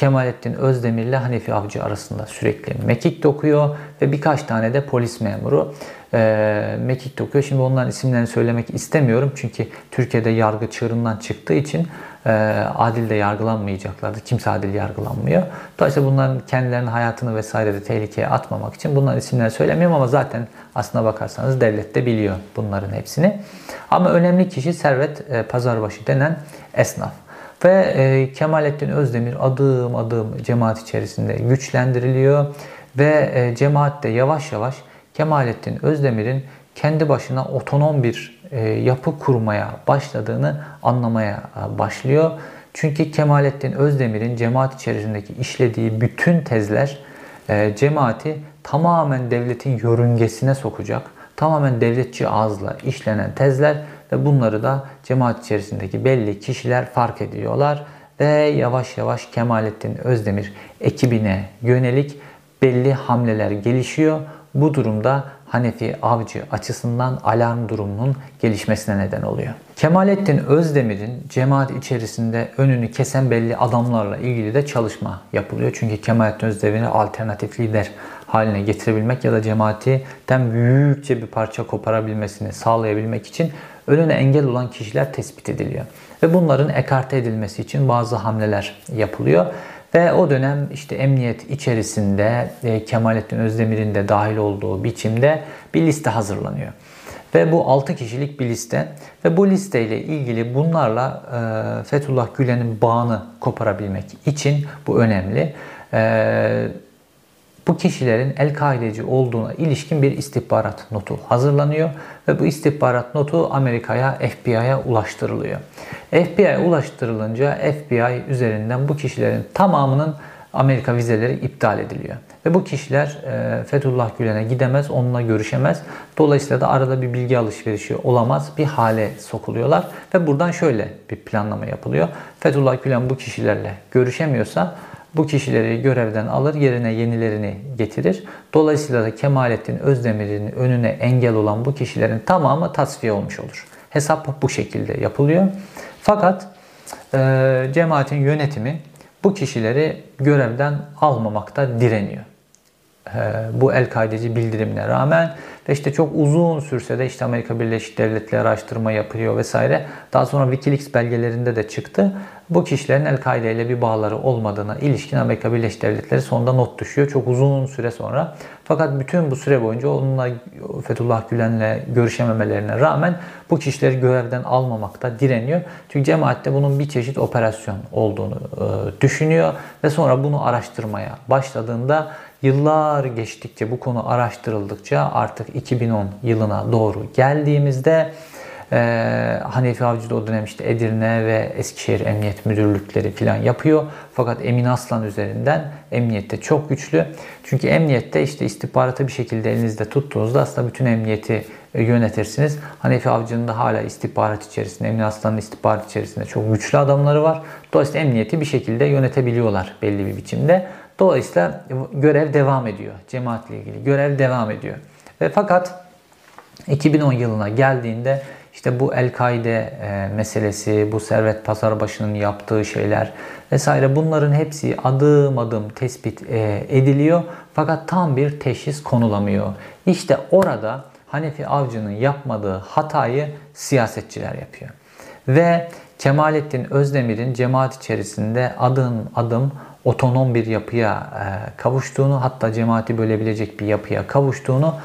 Kemalettin Özdemir ile Hanefi Avcı arasında sürekli mekik dokuyor ve birkaç tane de polis memuru e, mekik dokuyor. Şimdi onların isimlerini söylemek istemiyorum çünkü Türkiye'de yargı çığırından çıktığı için e, adil de yargılanmayacaklardı. Kimse adil yargılanmıyor. Dolayısıyla bunların kendilerinin hayatını vesaire de tehlikeye atmamak için bunların isimlerini söylemiyorum ama zaten aslına bakarsanız devlet de biliyor bunların hepsini. Ama önemli kişi Servet e, Pazarbaşı denen esnaf. Ve e, Kemalettin Özdemir adım adım cemaat içerisinde güçlendiriliyor ve e, cemaat de yavaş yavaş Kemalettin Özdemir'in kendi başına otonom bir e, yapı kurmaya başladığını anlamaya e, başlıyor. Çünkü Kemalettin Özdemir'in cemaat içerisindeki işlediği bütün tezler e, cemaati tamamen devletin yörüngesine sokacak. Tamamen devletçi ağızla işlenen tezler ve bunları da cemaat içerisindeki belli kişiler fark ediyorlar ve yavaş yavaş Kemalettin Özdemir ekibine yönelik belli hamleler gelişiyor. Bu durumda Hanefi Avcı açısından alarm durumunun gelişmesine neden oluyor. Kemalettin Özdemir'in cemaat içerisinde önünü kesen belli adamlarla ilgili de çalışma yapılıyor. Çünkü Kemalettin Özdemir'i alternatif lider haline getirebilmek ya da cemaatten büyükçe bir parça koparabilmesini sağlayabilmek için önüne engel olan kişiler tespit ediliyor. Ve bunların ekarte edilmesi için bazı hamleler yapılıyor. Ve o dönem işte emniyet içerisinde e, Kemalettin Özdemir'in de dahil olduğu biçimde bir liste hazırlanıyor. Ve bu 6 kişilik bir liste ve bu listeyle ilgili bunlarla e, Fethullah Gülen'in bağını koparabilmek için bu önemli. E, bu kişilerin El-Kaideci olduğuna ilişkin bir istihbarat notu hazırlanıyor ve bu istihbarat notu Amerika'ya, FBI'ye ulaştırılıyor. FBI'ye ulaştırılınca FBI üzerinden bu kişilerin tamamının Amerika vizeleri iptal ediliyor. Ve bu kişiler e, Fethullah Gülen'e gidemez, onunla görüşemez. Dolayısıyla da arada bir bilgi alışverişi olamaz, bir hale sokuluyorlar. Ve buradan şöyle bir planlama yapılıyor. Fethullah Gülen bu kişilerle görüşemiyorsa bu kişileri görevden alır, yerine yenilerini getirir. Dolayısıyla da Kemalettin Özdemir'in önüne engel olan bu kişilerin tamamı tasfiye olmuş olur. Hesap bu şekilde yapılıyor. Fakat e, cemaatin yönetimi bu kişileri görevden almamakta direniyor. E, bu El-Kaideci bildirimine rağmen ve işte çok uzun sürse de işte Amerika Birleşik Devletleri araştırma yapıyor vesaire. Daha sonra Wikileaks belgelerinde de çıktı. Bu kişilerin El-Kaide ile bir bağları olmadığına ilişkin Amerika Birleşik Devletleri sonunda not düşüyor. Çok uzun süre sonra. Fakat bütün bu süre boyunca onunla Fethullah Gülen'le görüşememelerine rağmen bu kişileri görevden almamakta direniyor. Çünkü cemaatte bunun bir çeşit operasyon olduğunu e, düşünüyor ve sonra bunu araştırmaya başladığında Yıllar geçtikçe bu konu araştırıldıkça artık 2010 yılına doğru geldiğimizde e, Hanefi Avcı da o dönem işte Edirne ve Eskişehir Emniyet Müdürlükleri falan yapıyor. Fakat Emin Aslan üzerinden emniyette çok güçlü. Çünkü emniyette işte istihbaratı bir şekilde elinizde tuttuğunuzda aslında bütün emniyeti e, yönetirsiniz. Hanefi Avcı'nın da hala istihbarat içerisinde, Emin Aslan'ın istihbarat içerisinde çok güçlü adamları var. Dolayısıyla emniyeti bir şekilde yönetebiliyorlar belli bir biçimde. Dolayısıyla görev devam ediyor. Cemaatle ilgili görev devam ediyor. Ve fakat 2010 yılına geldiğinde işte bu El-Kaide e, meselesi, bu Servet Pazarbaşı'nın yaptığı şeyler vesaire bunların hepsi adım adım tespit e, ediliyor. Fakat tam bir teşhis konulamıyor. İşte orada Hanefi Avcı'nın yapmadığı hatayı siyasetçiler yapıyor. Ve Kemalettin Özdemir'in cemaat içerisinde adım adım otonom bir yapıya e, kavuştuğunu hatta cemaati bölebilecek bir yapıya kavuştuğunu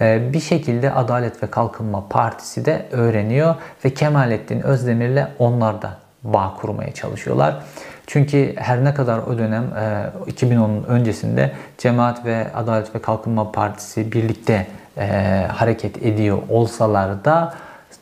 bir şekilde Adalet ve Kalkınma Partisi de öğreniyor ve Kemalettin Özdemir'le onlar da bağ kurmaya çalışıyorlar. Çünkü her ne kadar o dönem 2010'un e, öncesinde Cemaat ve Adalet ve Kalkınma Partisi birlikte hareket ediyor olsalar da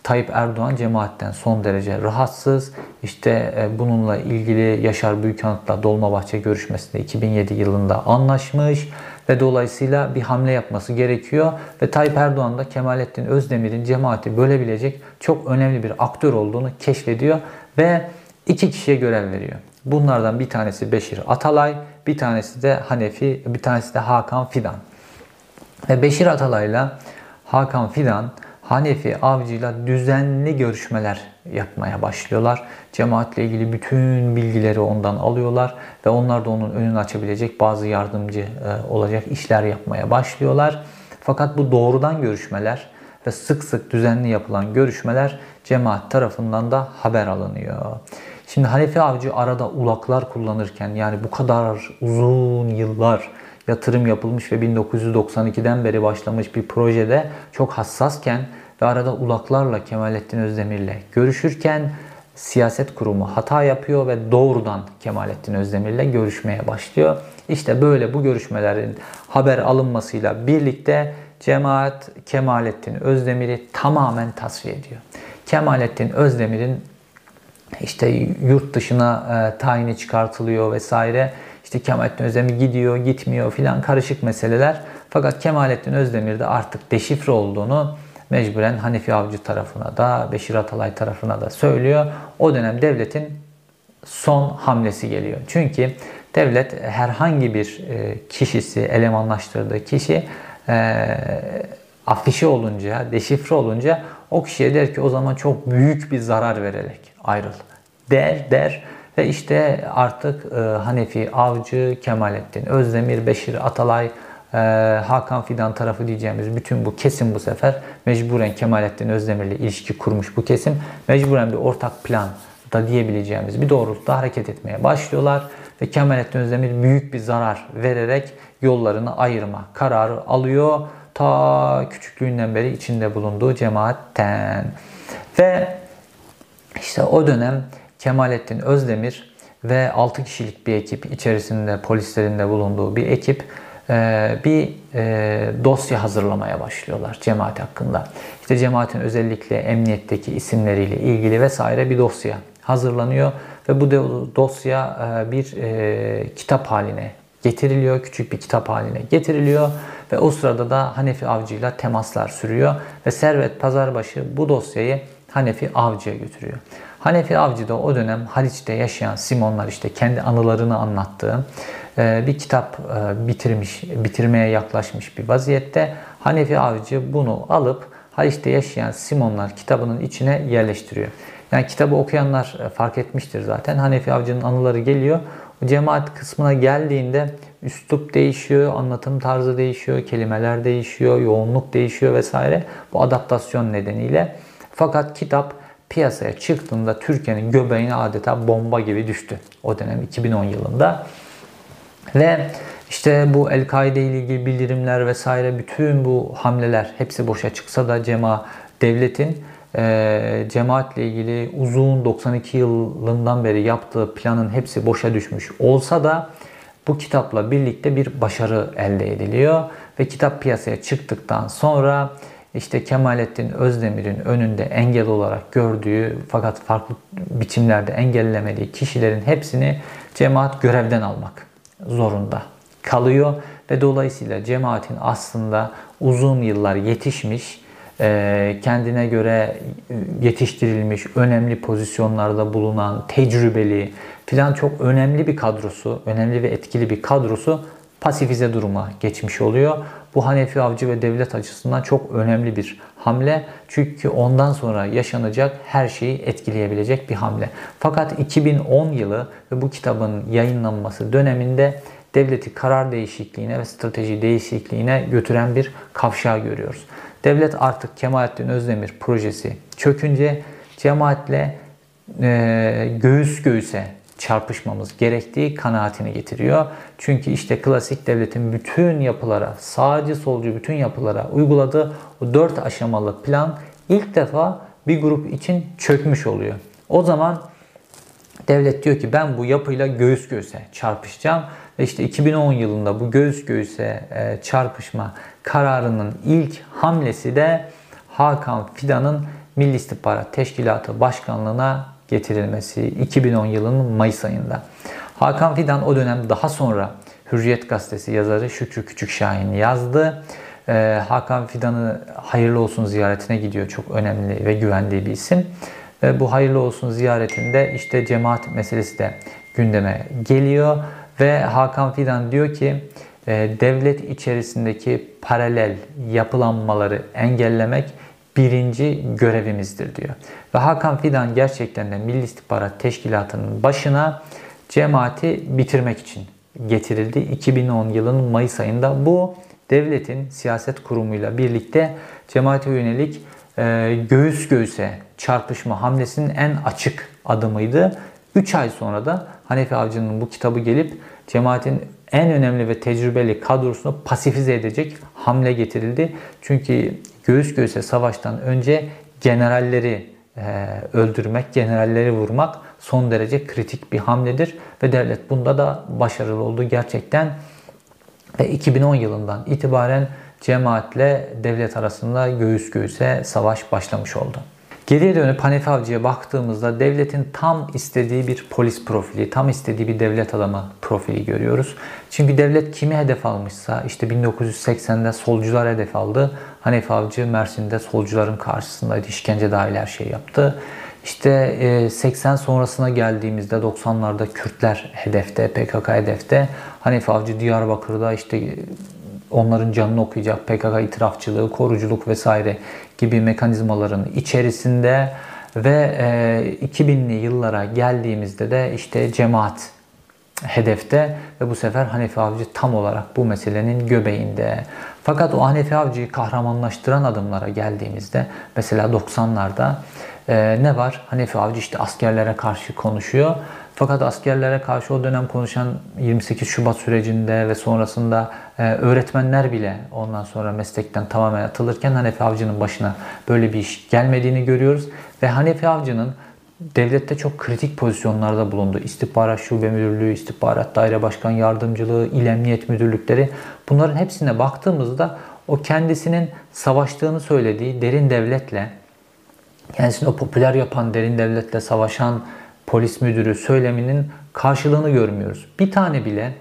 Tayyip Erdoğan cemaatten son derece rahatsız. İşte e, bununla ilgili Yaşar Büyükanıt'la Dolmabahçe görüşmesinde 2007 yılında anlaşmış ve dolayısıyla bir hamle yapması gerekiyor. Ve Tayyip Erdoğan da Kemalettin Özdemir'in cemaati bölebilecek çok önemli bir aktör olduğunu keşfediyor ve iki kişiye görev veriyor. Bunlardan bir tanesi Beşir Atalay, bir tanesi de Hanefi, bir tanesi de Hakan Fidan. Ve Beşir Atalay'la Hakan Fidan Hanefi avcıyla düzenli görüşmeler yapmaya başlıyorlar. Cemaatle ilgili bütün bilgileri ondan alıyorlar ve onlar da onun önünü açabilecek bazı yardımcı e, olacak işler yapmaya başlıyorlar. Fakat bu doğrudan görüşmeler ve sık sık düzenli yapılan görüşmeler cemaat tarafından da haber alınıyor. Şimdi Hanefi Avcı arada ulaklar kullanırken yani bu kadar uzun yıllar yatırım yapılmış ve 1992'den beri başlamış bir projede çok hassasken ve arada ulaklarla Kemalettin Özdemir'le görüşürken siyaset kurumu hata yapıyor ve doğrudan Kemalettin Özdemir'le görüşmeye başlıyor. İşte böyle bu görüşmelerin haber alınmasıyla birlikte cemaat Kemalettin Özdemir'i tamamen tasfiye ediyor. Kemalettin Özdemir'in işte yurt dışına e, tayini çıkartılıyor vesaire. İşte Kemalettin Özdemir gidiyor, gitmiyor filan karışık meseleler. Fakat Kemalettin Özdemir de artık deşifre olduğunu mecburen Hanefi Avcı tarafına da Beşir Atalay tarafına da söylüyor. O dönem devletin son hamlesi geliyor. Çünkü devlet herhangi bir e, kişisi, elemanlaştırdığı kişi e, afişi olunca, deşifre olunca o kişiye der ki o zaman çok büyük bir zarar vererek ayrıl der der ve işte artık e, Hanefi Avcı, Kemalettin Özdemir, Beşir Atalay, e, Hakan Fidan tarafı diyeceğimiz bütün bu kesim bu sefer mecburen Kemalettin Özdemir'le ilişki kurmuş bu kesim. Mecburen bir ortak plan da diyebileceğimiz bir doğrultuda hareket etmeye başlıyorlar. Ve Kemalettin Özdemir büyük bir zarar vererek yollarını ayırma kararı alıyor. Ta küçüklüğünden beri içinde bulunduğu cemaatten. Ve işte o dönem Kemalettin Özdemir ve 6 kişilik bir ekip içerisinde polislerin de bulunduğu bir ekip e, bir e, dosya hazırlamaya başlıyorlar cemaat hakkında. İşte cemaatin özellikle emniyetteki isimleriyle ilgili vesaire bir dosya hazırlanıyor ve bu dosya e, bir kitap haline getiriliyor. Küçük bir kitap haline getiriliyor ve o sırada da Hanefi Avcı'yla temaslar sürüyor ve Servet Pazarbaşı bu dosyayı Hanefi Avcı'ya götürüyor. Hanefi Avcı da o dönem Haliç'te yaşayan Simonlar işte kendi anılarını anlattığı e, bir kitap e, bitirmiş, bitirmeye yaklaşmış bir vaziyette. Hanefi Avcı bunu alıp Haliç'te yaşayan Simonlar kitabının içine yerleştiriyor. Yani kitabı okuyanlar e, fark etmiştir zaten. Hanefi Avcı'nın anıları geliyor. O cemaat kısmına geldiğinde üslup değişiyor, anlatım tarzı değişiyor, kelimeler değişiyor, yoğunluk değişiyor vesaire. Bu adaptasyon nedeniyle. Fakat kitap piyasaya çıktığında Türkiye'nin göbeğine adeta bomba gibi düştü. O dönem 2010 yılında. Ve işte bu El-Kaide ile ilgili bildirimler vesaire bütün bu hamleler hepsi boşa çıksa da cema devletin e, cemaatle ilgili uzun 92 yılından beri yaptığı planın hepsi boşa düşmüş olsa da bu kitapla birlikte bir başarı elde ediliyor ve kitap piyasaya çıktıktan sonra işte Kemalettin Özdemir'in önünde engel olarak gördüğü fakat farklı biçimlerde engellemediği kişilerin hepsini cemaat görevden almak zorunda kalıyor. Ve dolayısıyla cemaatin aslında uzun yıllar yetişmiş, e, kendine göre yetiştirilmiş, önemli pozisyonlarda bulunan, tecrübeli filan çok önemli bir kadrosu, önemli ve etkili bir kadrosu pasifize duruma geçmiş oluyor. Bu Hanefi Avcı ve devlet açısından çok önemli bir hamle. Çünkü ondan sonra yaşanacak her şeyi etkileyebilecek bir hamle. Fakat 2010 yılı ve bu kitabın yayınlanması döneminde devleti karar değişikliğine ve strateji değişikliğine götüren bir kavşağı görüyoruz. Devlet artık Kemalettin Özdemir projesi çökünce cemaatle e, göğüs göğüse çarpışmamız gerektiği kanaatini getiriyor. Çünkü işte klasik devletin bütün yapılara, sağcı solcu bütün yapılara uyguladığı o dört aşamalı plan ilk defa bir grup için çökmüş oluyor. O zaman devlet diyor ki ben bu yapıyla göğüs göğüse çarpışacağım. Ve işte 2010 yılında bu göğüs göğüse e, çarpışma kararının ilk hamlesi de Hakan Fidan'ın Milli İstihbarat Teşkilatı Başkanlığına getirilmesi 2010 yılının Mayıs ayında. Hakan Fidan o dönem daha sonra Hürriyet Gazetesi yazarı Şükrü Küçükşahin yazdı. Ee, Hakan Fidan'ı hayırlı olsun ziyaretine gidiyor. Çok önemli ve güvendiği bir isim. Ve bu hayırlı olsun ziyaretinde işte cemaat meselesi de gündeme geliyor. Ve Hakan Fidan diyor ki e, devlet içerisindeki paralel yapılanmaları engellemek birinci görevimizdir diyor. Ve Hakan Fidan gerçekten de Milli İstihbarat Teşkilatı'nın başına cemaati bitirmek için getirildi. 2010 yılının Mayıs ayında bu devletin siyaset kurumuyla birlikte cemaate yönelik e, göğüs göğüse çarpışma hamlesinin en açık adımıydı. 3 ay sonra da Hanefi Avcı'nın bu kitabı gelip cemaatin en önemli ve tecrübeli kadrosunu pasifize edecek hamle getirildi. Çünkü göğüs göğüse savaştan önce generalleri e, öldürmek, generalleri vurmak son derece kritik bir hamledir ve devlet bunda da başarılı oldu gerçekten. Ve 2010 yılından itibaren cemaatle devlet arasında göğüs göğüse savaş başlamış oldu. Geriye dönüp Hanefi Avcı'ya baktığımızda devletin tam istediği bir polis profili, tam istediği bir devlet adamı profili görüyoruz. Çünkü devlet kimi hedef almışsa işte 1980'de solcular hedef aldı. Hanefi Avcı Mersin'de solcuların karşısındaydı. işkence dahil her şey yaptı. İşte 80 sonrasına geldiğimizde 90'larda Kürtler hedefte, PKK hedefte. Hanefi Avcı Diyarbakır'da işte onların canını okuyacak PKK itirafçılığı, koruculuk vesaire gibi mekanizmaların içerisinde ve 2000'li yıllara geldiğimizde de işte cemaat hedefte ve bu sefer Hanefi Avcı tam olarak bu meselenin göbeğinde. Fakat o Hanefi Avcı'yı kahramanlaştıran adımlara geldiğimizde mesela 90'larda e, ne var? Hanefi Avcı işte askerlere karşı konuşuyor. Fakat askerlere karşı o dönem konuşan 28 Şubat sürecinde ve sonrasında e, öğretmenler bile ondan sonra meslekten tamamen atılırken Hanefi Avcı'nın başına böyle bir iş gelmediğini görüyoruz. Ve Hanefi Avcı'nın devlette çok kritik pozisyonlarda bulundu. İstihbarat Şube Müdürlüğü, İstihbarat Daire Başkan Yardımcılığı, İl Emniyet Müdürlükleri. Bunların hepsine baktığımızda o kendisinin savaştığını söylediği derin devletle, kendisini o popüler yapan derin devletle savaşan polis müdürü söyleminin karşılığını görmüyoruz. Bir tane bile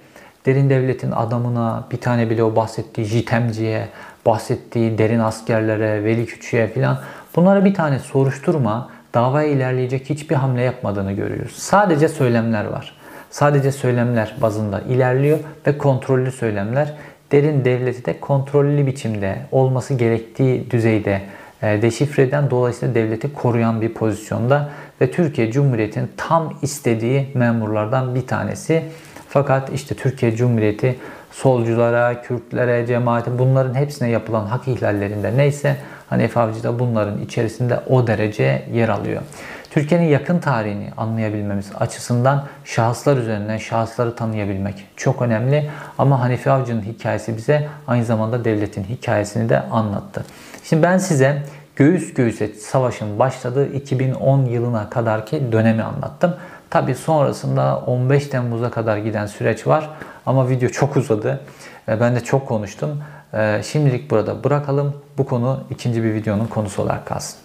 derin devletin adamına, bir tane bile o bahsettiği jitemciye, bahsettiği derin askerlere, veli küçüğe filan bunlara bir tane soruşturma davaya ilerleyecek hiçbir hamle yapmadığını görüyoruz. Sadece söylemler var. Sadece söylemler bazında ilerliyor ve kontrollü söylemler derin devleti de kontrollü biçimde olması gerektiği düzeyde e, deşifre eden dolayısıyla devleti koruyan bir pozisyonda ve Türkiye Cumhuriyeti'nin tam istediği memurlardan bir tanesi. Fakat işte Türkiye Cumhuriyeti solculara, Kürtlere, cemaate bunların hepsine yapılan hak ihlallerinde neyse Hanefi Avcı da bunların içerisinde o derece yer alıyor. Türkiye'nin yakın tarihini anlayabilmemiz açısından şahıslar üzerinden şahısları tanıyabilmek çok önemli. Ama Hanefi Avcı'nın hikayesi bize aynı zamanda devletin hikayesini de anlattı. Şimdi ben size göğüs göğüse savaşın başladığı 2010 yılına kadarki dönemi anlattım. Tabi sonrasında 15 Temmuz'a kadar giden süreç var ama video çok uzadı. Ben de çok konuştum. Şimdilik burada bırakalım. Bu konu ikinci bir videonun konusu olarak kalsın.